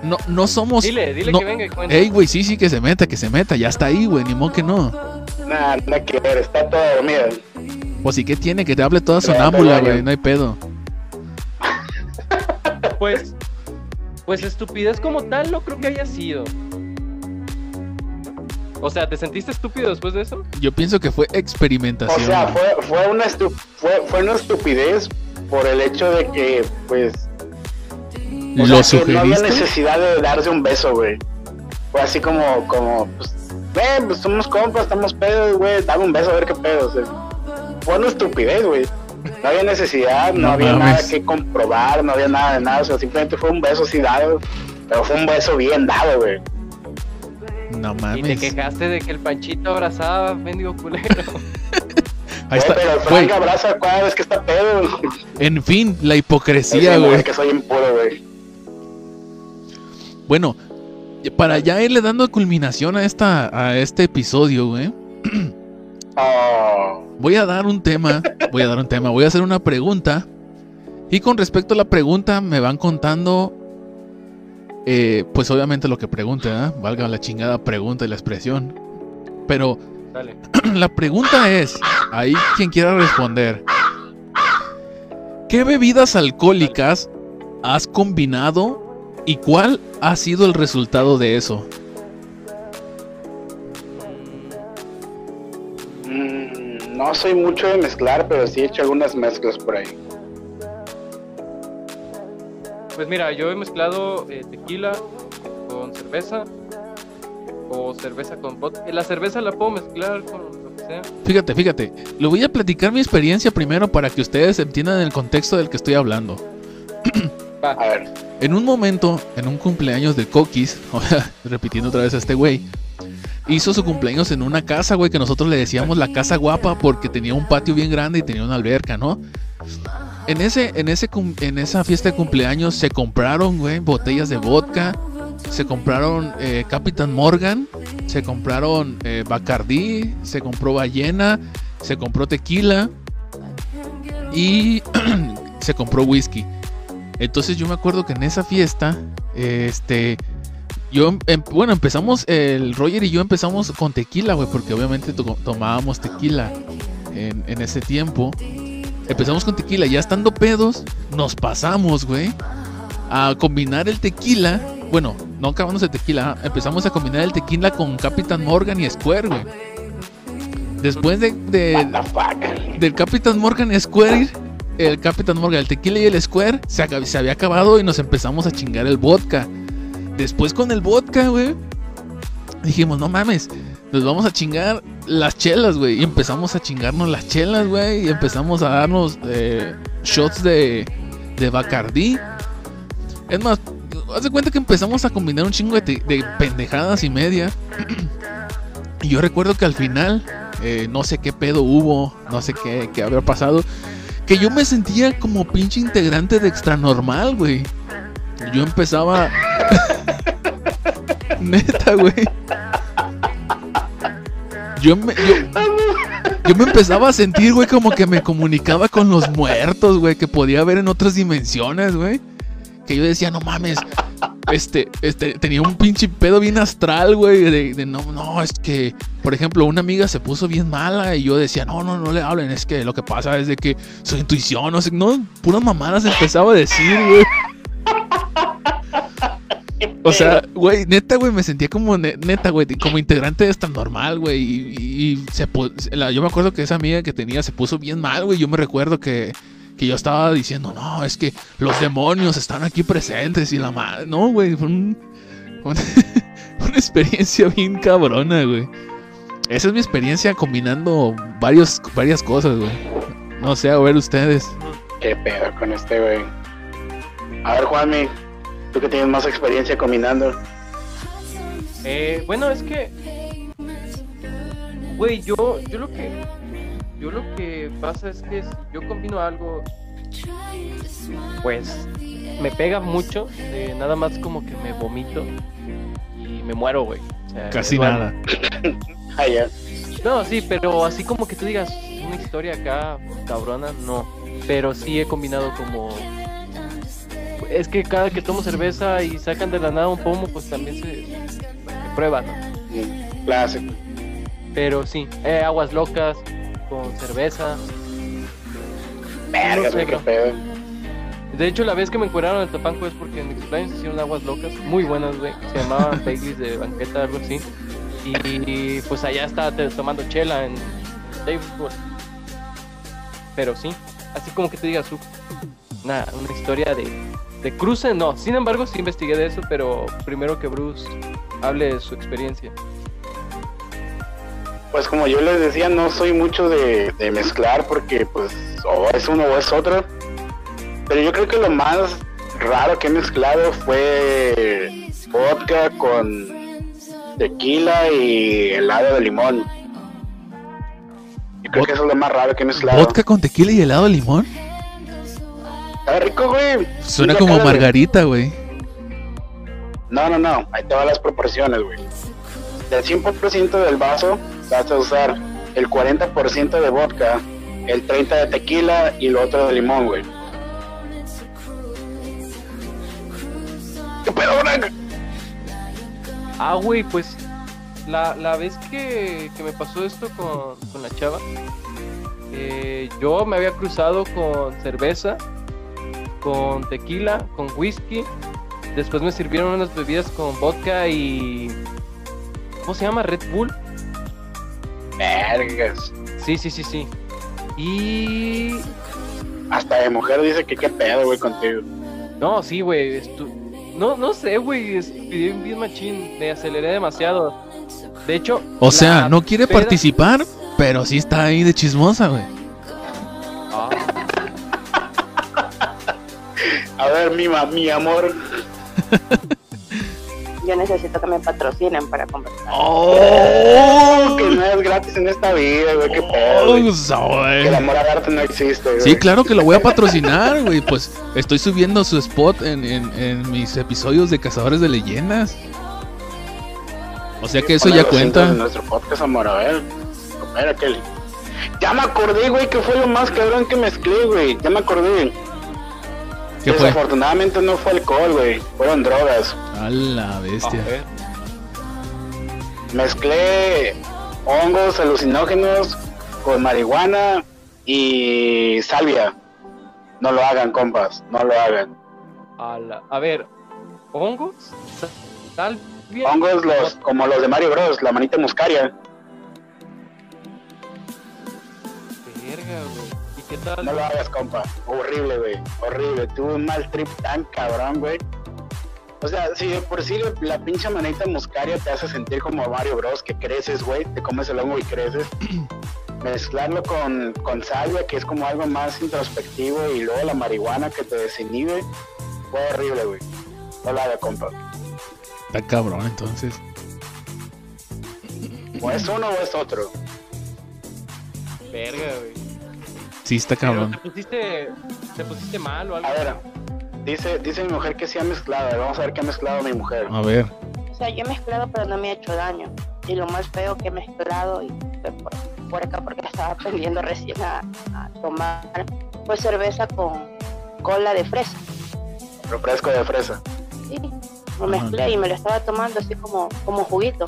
Speaker 2: No, no somos.
Speaker 3: Dile, dile
Speaker 2: no-
Speaker 3: que venga y cuente.
Speaker 2: Ey, güey, sí, sí, que se meta, que se meta. Ya está ahí, güey, ni modo que no.
Speaker 4: Nada, nada que ver, está todo dormida.
Speaker 2: Pues sí que tiene, que te hable toda sonámbula, güey, no hay pedo.
Speaker 3: Pues, pues estupidez como tal no creo que haya sido. O sea, ¿te sentiste estúpido después de eso?
Speaker 2: Yo pienso que fue
Speaker 4: O
Speaker 2: experimentación.
Speaker 4: sea,
Speaker 2: güey.
Speaker 4: fue, fue, una estu- fue, fue una estupidez por el hecho de que, pues, o
Speaker 2: ¿Lo
Speaker 4: sea, que no había necesidad de darse un beso, güey. Fue así como, como, pues, eh, pues somos compas, estamos pedos, güey, dame un beso a ver qué pedo. o sea, fue una estupidez, güey. No había necesidad, no,
Speaker 2: No
Speaker 4: había
Speaker 2: mames.
Speaker 4: nada que comprobar, no había nada de nada, o sea, simplemente fue un beso así dado, pero fue un beso bien dado, güey.
Speaker 2: No
Speaker 3: Y te
Speaker 2: mames.
Speaker 3: quejaste de que el Panchito abrazaba, mendigo culero.
Speaker 2: Ahí
Speaker 4: Güey,
Speaker 2: está.
Speaker 4: pero Frank abraza cada vez que está pedo.
Speaker 2: en fin, la
Speaker 4: Sí,
Speaker 2: hipocresía,
Speaker 4: güey,
Speaker 2: güey.
Speaker 4: que soy impuro, güey.
Speaker 2: Bueno, para ya irle dando culminación a esta a este episodio, güey.
Speaker 4: Oh,
Speaker 2: Voy a dar un tema, voy a dar un tema, voy a hacer una pregunta. Y con respecto a la pregunta, me van contando, eh, pues obviamente lo que pregunte, ¿verdad? Valga la chingada pregunta y la expresión. Pero
Speaker 3: Dale.
Speaker 2: la pregunta es, ahí quien quiera responder, ¿qué bebidas alcohólicas has combinado y cuál ha sido el resultado de eso?
Speaker 4: mm, no soy mucho de mezclar, pero sí he hecho algunas mezclas por ahí.
Speaker 3: Pues mira, yo he mezclado eh, tequila con cerveza o cerveza con vodka. La cerveza la puedo mezclar con lo que sea.
Speaker 2: Fíjate, fíjate, le voy a platicar mi experiencia primero para que ustedes entiendan el contexto del que estoy hablando.
Speaker 3: Va.
Speaker 4: A ver,
Speaker 2: En un momento, en un cumpleaños de Coquis, repitiendo otra vez a este güey, hizo su cumpleaños en una casa, güey, que nosotros le decíamos la casa guapa porque tenía un patio bien grande y tenía una alberca, ¿no? En, ese, en, ese, en esa fiesta de cumpleaños se compraron, güey, botellas de vodka, se compraron eh, Captain Morgan, se compraron eh, Bacardí, se compró ballena, se compró tequila y se compró whisky. Entonces yo me acuerdo que en esa fiesta, este, yo, em- bueno, empezamos, el Roger y yo empezamos con tequila, güey, porque obviamente to- tomábamos tequila en, en ese tiempo. Empezamos con tequila, ya estando pedos, nos pasamos, güey, a combinar el tequila. Bueno, no acabamos el tequila, empezamos a combinar el tequila con Captain Morgan y Square, güey. Después de, de- del Capitán Morgan y Square, el Capitán Morgan, el tequila y el Square, se, acab- se había acabado y nos empezamos a chingar el vodka. Después con el vodka, güey, dijimos, no mames, nos vamos a chingar las chelas, güey. Y empezamos a chingarnos las chelas, güey. Y empezamos a darnos eh, shots de, de Bacardí. Es más, haz de cuenta que empezamos a combinar un chingo de, de pendejadas y media. y yo recuerdo que al final, eh, no sé qué pedo hubo, no sé qué, qué había pasado. Que yo me sentía como pinche integrante de extra normal, güey. Yo empezaba. Neta, güey. Yo me, yo, me empezaba a sentir, güey, como que me comunicaba con los muertos, güey, que podía ver en otras dimensiones, güey. Que yo decía, no mames, este, este, tenía un pinche pedo bien astral, güey, de, de no, no, es que, por ejemplo, una amiga se puso bien mala y yo decía, no, no, no le hablen, es que lo que pasa es de que su intuición, no sé, no, puras mamadas empezaba a decir, güey. O sea, güey, neta, güey, me sentía como, ne- neta, güey, como integrante de esta normal, güey. Y, y se la- yo me acuerdo que esa amiga que tenía se puso bien mal, güey. Yo me recuerdo que, que yo estaba diciendo, no, es que los demonios están aquí presentes y la madre. No, güey, fue un- un- una experiencia bien cabrona, güey. Esa es mi experiencia combinando varios, varias cosas, güey. No sé, a ver ustedes.
Speaker 4: Qué pedo con este, güey. A ver, Juanmi, tú que tienes más experiencia combinando.
Speaker 3: Eh, bueno, es que. Güey, yo, yo lo que. yo lo que pasa es que si yo combino algo, pues me pega mucho, eh, nada más como que me vomito y me muero, güey. O sea,
Speaker 2: Casi nada.
Speaker 4: Ah, ya.
Speaker 3: No, sí, pero así como que tú digas una historia acá cabrona, no. Pero sí he combinado como. Es que cada que tomo cerveza y sacan de la nada un pomo, pues también se, se prueba, ¿no?
Speaker 4: Clásico.
Speaker 3: Pero sí, eh, aguas locas con cerveza.
Speaker 4: Verga,
Speaker 3: No sé,
Speaker 4: güey, qué
Speaker 3: bro.
Speaker 4: pedo.
Speaker 3: De hecho, la vez que me encueraron el tapanco es porque en se hicieron aguas locas, muy buenas, güey. Se llamaban Baileys de banqueta, algo así. Y pues allá estaba tomando chela en Davidson. Pero sí, así como que te digas, "Uf, una, una historia de, de cruce, no. Sin embargo, sí investigué de eso, pero primero que Bruce hable de su experiencia.
Speaker 4: Pues como yo les decía, no soy mucho de, de mezclar porque pues o es uno o es otro. Pero yo creo que lo más raro que he mezclado fue vodka con tequila y helado de limón. Yo creo que eso es lo más raro que he mezclado.
Speaker 2: ¿Vodka con tequila y helado de limón?
Speaker 4: Está rico, güey.
Speaker 2: Suena como margarita, güey.
Speaker 4: No, no, no. Ahí te van las proporciones, güey. Del 100% del vaso vas a usar el 40% de vodka, el 30% de tequila y lo otro de limón, güey. ¿Qué pedo, Frank?
Speaker 3: Ah, güey, pues la, la vez que, que me pasó esto con, con la chava, eh, yo me había cruzado con cerveza, con tequila, con whisky. Después me sirvieron unas bebidas con vodka y... ¿Cómo se llama? Red Bull.
Speaker 4: Vergas.
Speaker 3: Sí, sí, sí, sí. Y...
Speaker 4: Hasta de mujer dice que qué pedo, güey, contigo.
Speaker 3: No, sí, güey. estu- No, no sé, güey. Pedí un bien machín. Me aceleré demasiado. De hecho...
Speaker 2: O sea, no quiere
Speaker 3: peda-
Speaker 2: participar, pero sí está ahí de chismosa, güey.
Speaker 4: A ver, mi, mi amor.
Speaker 5: Yo necesito que me patrocinen para conversar.
Speaker 4: Oh, que no es gratis en esta vida, güey, qué.
Speaker 2: Oh, soy.
Speaker 4: Que el amor al arte no existe, güey.
Speaker 2: Sí, claro que lo voy a patrocinar, güey. Pues estoy subiendo su spot en, en- en mis episodios de Cazadores de Leyendas. O sea que eso ya cuenta.
Speaker 4: nuestro podcast, amor, a ver. Kelly. Ya me acordé, güey, que fue lo más cabrón que mezclé, güey. Ya me acordé.
Speaker 2: ¿Qué fue?
Speaker 4: Desafortunadamente no fue alcohol, güey. Fueron drogas.
Speaker 2: A la
Speaker 3: A
Speaker 2: bestia.
Speaker 3: ver.
Speaker 4: Mezclé hongos alucinógenos con marihuana y salvia. No lo hagan, compas. No lo hagan.
Speaker 3: A, la- a ver, hongos, Sa- salvia.
Speaker 4: Hongos los, como los de Mario Bros, la manita muscaria.
Speaker 3: Verga, güey. ¿Y qué tal?
Speaker 4: No lo hagas, compa. Horrible, güey. Horrible. Tuve un mal trip tan cabrón, güey. O sea, si de por sí la, la pinche manita muscaria te hace sentir como Mario Bros, que creces, güey, te comes el hongo y creces. Mezclarlo con, con salvia, que es como algo más introspectivo, y luego la marihuana que te desinhibe, fue horrible, güey. No lo hagas, compa.
Speaker 2: Está cabrón, entonces.
Speaker 4: O es uno o es otro.
Speaker 3: Verga, güey.
Speaker 2: Sí, está cabrón.
Speaker 3: te pusiste, te pusiste mal o algo.
Speaker 4: A ver, dice, dice mi mujer que sí ha mezclado. Vamos a ver qué ha mezclado mi mujer.
Speaker 2: A ver.
Speaker 5: O sea, yo he mezclado, pero no me ha hecho daño. Y lo más feo que he mezclado, y fue por, por acá porque estaba aprendiendo recién a, a tomar, fue cerveza con cola de fresa.
Speaker 4: Refresco de fresa.
Speaker 5: Sí, lo mezclé y me lo estaba tomando así como, como juguito.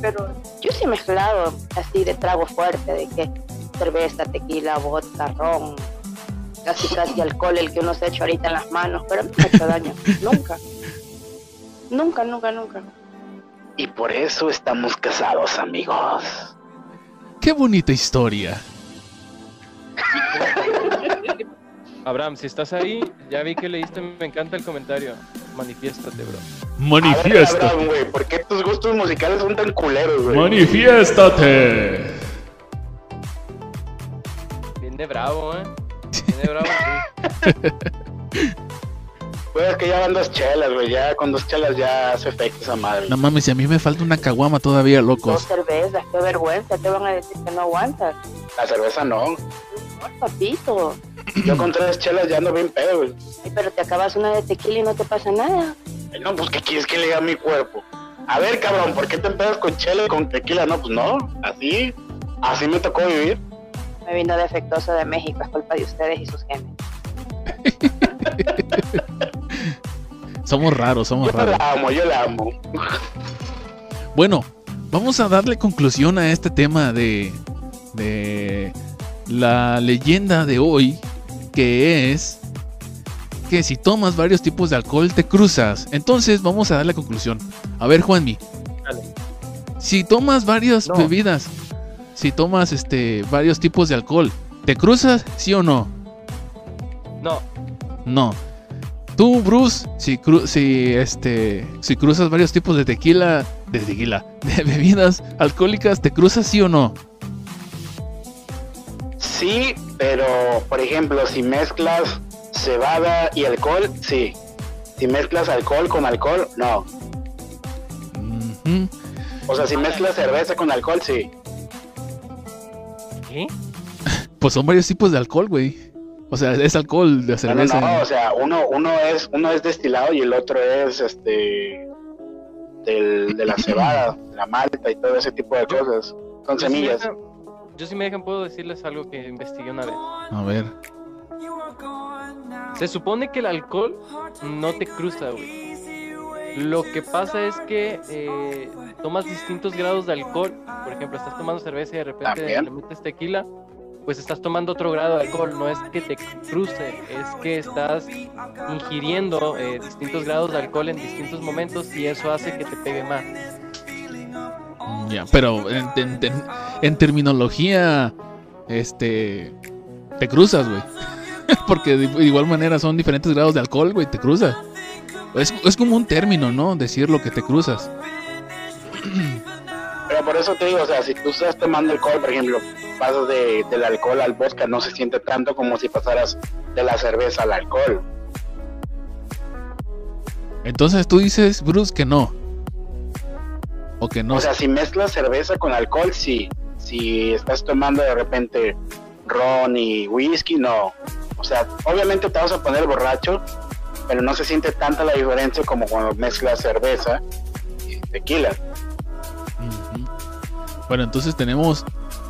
Speaker 5: Pero yo sí he mezclado así de trago fuerte, de que cerveza, tequila, vodka, ron, casi casi alcohol, el que uno se ha hecho ahorita en las manos, pero no me ha hecho daño. nunca. Nunca, nunca, nunca.
Speaker 4: Y por eso estamos casados, amigos.
Speaker 2: Qué bonita historia.
Speaker 3: Abraham, si estás ahí, ya vi que leíste, me encanta el comentario. Manifiéstate, bro.
Speaker 2: Manifiéstate.
Speaker 4: Abraham, güey, ¿por qué tus gustos musicales son tan culeros, güey?
Speaker 2: Manifiéstate.
Speaker 3: Viene bravo, eh. Viene bravo, sí.
Speaker 4: Pues es que ya van dos chelas, güey. Ya con dos chelas ya hace efecto esa madre.
Speaker 2: No mames, si a mí me falta una caguama todavía,
Speaker 5: Dos
Speaker 2: locos.
Speaker 5: cervezas, qué vergüenza, te van a decir que no aguantas.
Speaker 4: La cerveza no.
Speaker 5: No, papito.
Speaker 4: Yo con tres chelas ya ando bien pedo, güey.
Speaker 5: Ay, pero te acabas una de tequila y no te pasa nada.
Speaker 4: No, pues, ¿qué quieres que le diga a mi cuerpo? A ver, cabrón, ¿por qué te empedas con chela y con tequila? No, pues no, así, así me tocó vivir.
Speaker 5: Me vino defectuoso de México, es culpa de ustedes y sus genes.
Speaker 2: Somos raros, somos
Speaker 4: Yo
Speaker 2: raros.
Speaker 4: la amo, yo la amo.
Speaker 2: Bueno, vamos a darle conclusión a este tema de, de la leyenda de hoy, que es que si tomas varios tipos de alcohol te cruzas. Entonces vamos a darle conclusión. A ver, Juanmi,
Speaker 3: Dale.
Speaker 2: si tomas varias
Speaker 3: No.
Speaker 2: bebidas, si tomas este varios tipos de alcohol, ¿te cruzas? ¿Sí o no?
Speaker 3: No,
Speaker 2: No. Tú, Bruce, si, cru- si, este, si cruzas varios tipos de tequila, de tequila, de bebidas alcohólicas, ¿te cruzas sí o no?
Speaker 4: Sí, pero, por ejemplo, si mezclas cebada y alcohol, sí. Si mezclas alcohol con alcohol, no. O sea, si mezclas cerveza con alcohol, sí.
Speaker 3: ¿Qué?
Speaker 2: Pues son varios tipos de alcohol, güey. O sea, es alcohol de
Speaker 4: No, no,
Speaker 2: cerveza.
Speaker 4: no, o sea, uno, uno es, uno es destilado y el otro es este del, de la cebada, la malta y todo ese tipo de cosas. Son semillas.
Speaker 3: dejan- Yo si me dejan, puedo decirles algo que investigué una vez.
Speaker 2: A ver.
Speaker 3: Se supone que el alcohol no te cruza, güey. Lo que pasa es que eh, tomas distintos grados de alcohol. Por ejemplo, estás tomando cerveza y de repente
Speaker 4: También.
Speaker 3: le metes tequila. Pues estás tomando otro grado de alcohol. No es que te cruce, es que estás ingiriendo eh, distintos grados de alcohol en distintos momentos y eso hace que te pegue más.
Speaker 2: Ya, pero en, en- en- en terminología, este, te cruzas, güey. Porque de de igual manera son diferentes grados de alcohol, güey, te cruzas. Es, es como un término, ¿no? Decir lo que te cruzas.
Speaker 4: Pero por eso te digo, o sea, si tú estás tomando alcohol, por ejemplo, pasas de, del alcohol al vodka, no se siente tanto como si pasaras de la cerveza al alcohol.
Speaker 2: Entonces tú dices, Bruce, que no. O que no.
Speaker 4: O sea, si mezclas cerveza con alcohol, sí. Si estás tomando de repente ron y whisky, no. O sea, obviamente te vas a poner borracho, pero no se siente tanta la diferencia como cuando mezclas cerveza y tequila.
Speaker 2: Bueno, entonces tenemos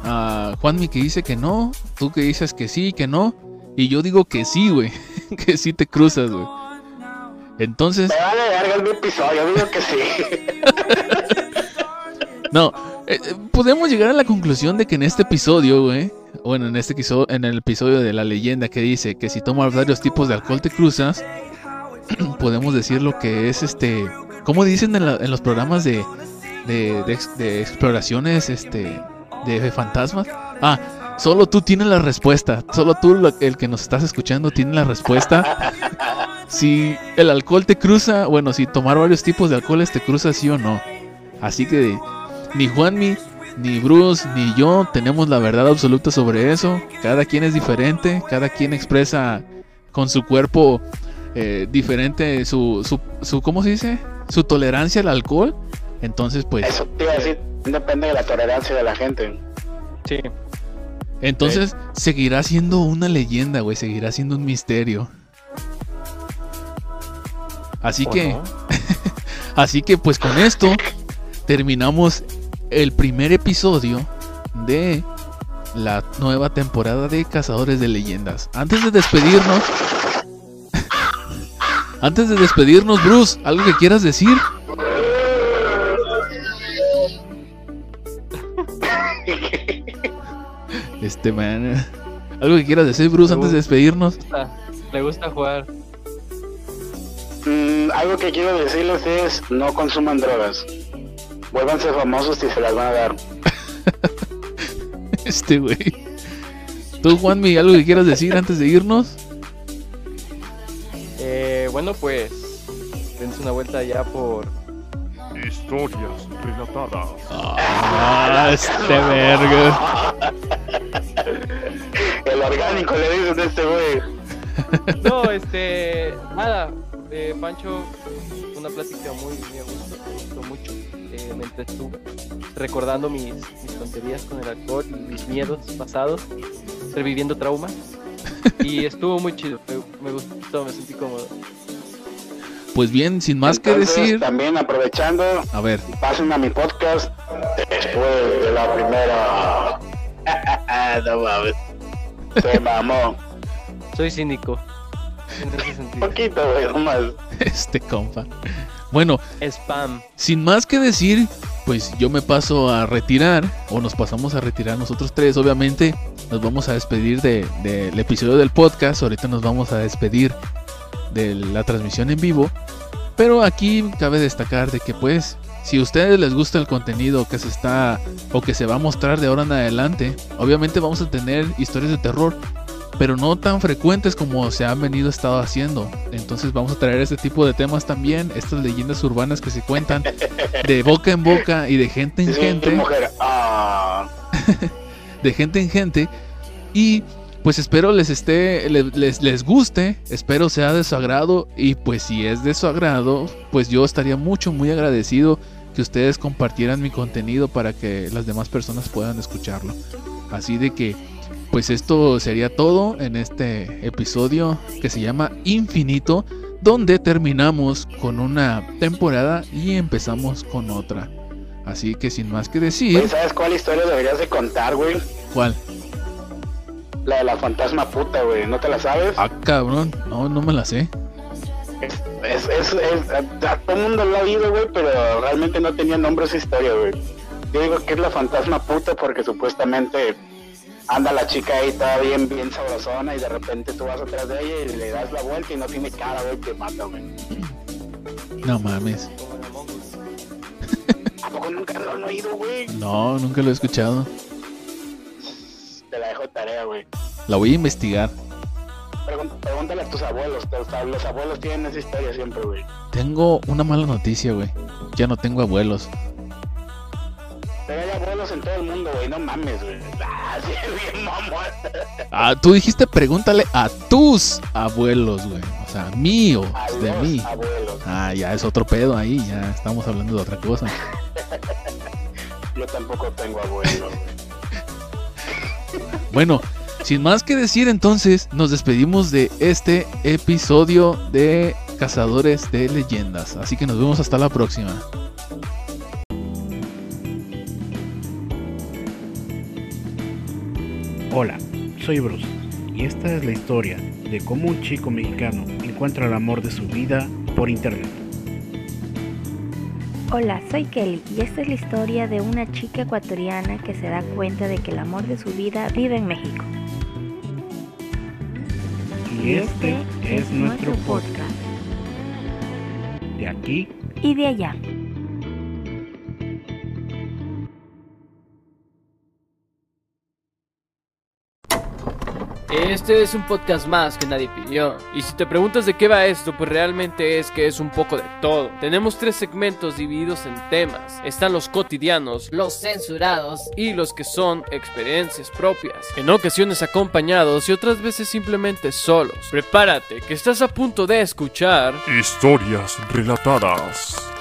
Speaker 2: a Juanmi que dice que no, tú que dices que sí, que no, y yo digo que sí, güey, que sí te cruzas, güey. Entonces,
Speaker 4: Me vale verga el episodio, digo que sí.
Speaker 2: no, eh, eh, podemos llegar a la conclusión de que en este episodio, güey, bueno, en este episodio, en el episodio de la leyenda que dice que si tomas varios tipos de alcohol te cruzas, podemos decir lo que es este, ¿cómo dicen en, la- en los programas de, de, de ex- de exploraciones, este, de fantasmas? Ah, solo tú tienes la respuesta, solo tú, lo- el que nos estás escuchando, tiene la respuesta. Si el alcohol te cruza, bueno, si tomar varios tipos de alcoholes te cruza sí o no. Así que ni Juanmi, ni Bruce, ni yo tenemos la verdad absoluta sobre eso. Cada quien es diferente, cada quien expresa con su cuerpo eh, diferente su, su, su, ¿cómo se dice? Su tolerancia al alcohol. Entonces, pues,
Speaker 4: Eso te iba a decir, depende de la tolerancia de la gente.
Speaker 3: Sí.
Speaker 2: entonces seguirá siendo una leyenda, güey, seguirá siendo un misterio. Así
Speaker 3: ¿O
Speaker 2: que,
Speaker 3: no?
Speaker 2: así que pues con esto terminamos el primer episodio de la nueva temporada de Cazadores de Leyendas. Antes de despedirnos, antes de despedirnos, Bruce, ¿algo que quieras decir? Este man, algo que quieras decir, Bruce, antes de despedirnos.
Speaker 3: Le gusta, le gusta jugar.
Speaker 4: Mm, algo que quiero decirles es no consuman drogas. Vuélvanse famosos y se las van a dar.
Speaker 2: Este güey. Tú, Juanmi, algo que quieras decir antes de irnos.
Speaker 3: Bueno, pues dense una vuelta ya por
Speaker 1: Historias relatadas.
Speaker 2: Ah, este verga.
Speaker 4: El orgánico le dicen a este güey.
Speaker 3: No, este, nada, eh, Pancho, una plática muy, muy a gusto, me gustó mucho. Eh, me entretuvo recordando mis, mis tonterías con el alcohol y mis miedos pasados, reviviendo traumas. Y estuvo muy chido, me, me gustó, me sentí cómodo.
Speaker 2: Pues bien, sin más que decir,
Speaker 4: También aprovechando,
Speaker 2: a ver,
Speaker 4: pasen a mi podcast después de la primera. no mames. Se mamó.
Speaker 3: Soy cínico. En ese
Speaker 4: Un
Speaker 3: sentido.
Speaker 4: poquito, güey, nomás.
Speaker 2: este compa. Bueno,
Speaker 3: Spam.
Speaker 2: sin más que decir, pues yo me paso a retirar, o nos pasamos a retirar nosotros tres, obviamente. Nos vamos a despedir de- del episodio del podcast. Ahorita nos vamos a despedir de la transmisión en vivo. Pero aquí cabe destacar de que pues, si a ustedes les gusta el contenido que se está o que se va a mostrar de ahora en adelante, obviamente vamos a tener historias de terror, pero no tan frecuentes como se han venido estado haciendo. Entonces vamos a traer este tipo de temas también, estas leyendas urbanas que se cuentan de boca en boca y de gente en gente.
Speaker 4: Ah,
Speaker 2: de gente en gente. Y pues espero les esté, le- les, les guste, espero sea de su agrado. Y pues si es de su agrado, pues yo estaría mucho, muy agradecido que ustedes compartieran mi contenido para que las demás personas puedan escucharlo. Así de que, pues esto sería todo en este episodio que se llama Infinito, donde terminamos con una temporada y empezamos con otra. Así que sin más que decir,
Speaker 4: ¿Sabes cuál historia deberías de contar, güey?
Speaker 2: ¿cuál?
Speaker 4: La de la fantasma puta, güey. ¿No te la sabes?
Speaker 2: Ah, cabrón, no, no me la sé.
Speaker 4: Es, es, es, a, a todo el mundo lo ha oído, güey, pero realmente no tenía nombre esa historia, güey. Yo digo que es la fantasma puta porque supuestamente anda la chica ahí toda bien, bien sabrosona y de repente tú vas atrás de ella y le das la vuelta y no tiene cara, güey, te mata, güey.
Speaker 2: No mames.
Speaker 4: ¿A poco nunca lo han oído, güey?
Speaker 2: No, nunca lo he escuchado.
Speaker 4: Tarea, güey.
Speaker 2: La voy a investigar.
Speaker 4: Pregúntale a tus abuelos, los abuelos tienen esa historia siempre, güey.
Speaker 2: Tengo una mala noticia, güey. Ya no tengo abuelos.
Speaker 4: Pero hay abuelos en todo el mundo, güey, no mames, güey. Ah, sí, bien mamón.
Speaker 2: Ah, tú dijiste pregúntale a tus abuelos, güey. O sea, mío,
Speaker 4: A
Speaker 2: de mí.
Speaker 4: abuelos.
Speaker 2: Ah, ya es otro pedo ahí, ya estamos hablando de otra cosa.
Speaker 4: Yo tampoco tengo abuelos.
Speaker 2: Bueno, sin más que decir entonces, nos despedimos de este episodio de Cazadores de Leyendas. Así que nos vemos hasta la próxima.
Speaker 6: Hola, soy Bruce y esta es la historia de cómo un chico mexicano encuentra el amor de su vida por internet.
Speaker 7: Hola, soy Kelly y esta es la historia de una chica ecuatoriana que se da cuenta de que el amor de su vida vive en México.
Speaker 6: Y este es nuestro podcast. De aquí
Speaker 7: Y de allá.
Speaker 8: Este es un podcast más que nadie pidió. Y si te preguntas de qué va esto, pues realmente es que es un poco de todo. Tenemos tres segmentos divididos en temas. Están los cotidianos, los censurados y los que son experiencias propias. En ocasiones acompañados y otras veces simplemente solos. Prepárate, que estás a punto de escuchar
Speaker 1: Historias relatadas.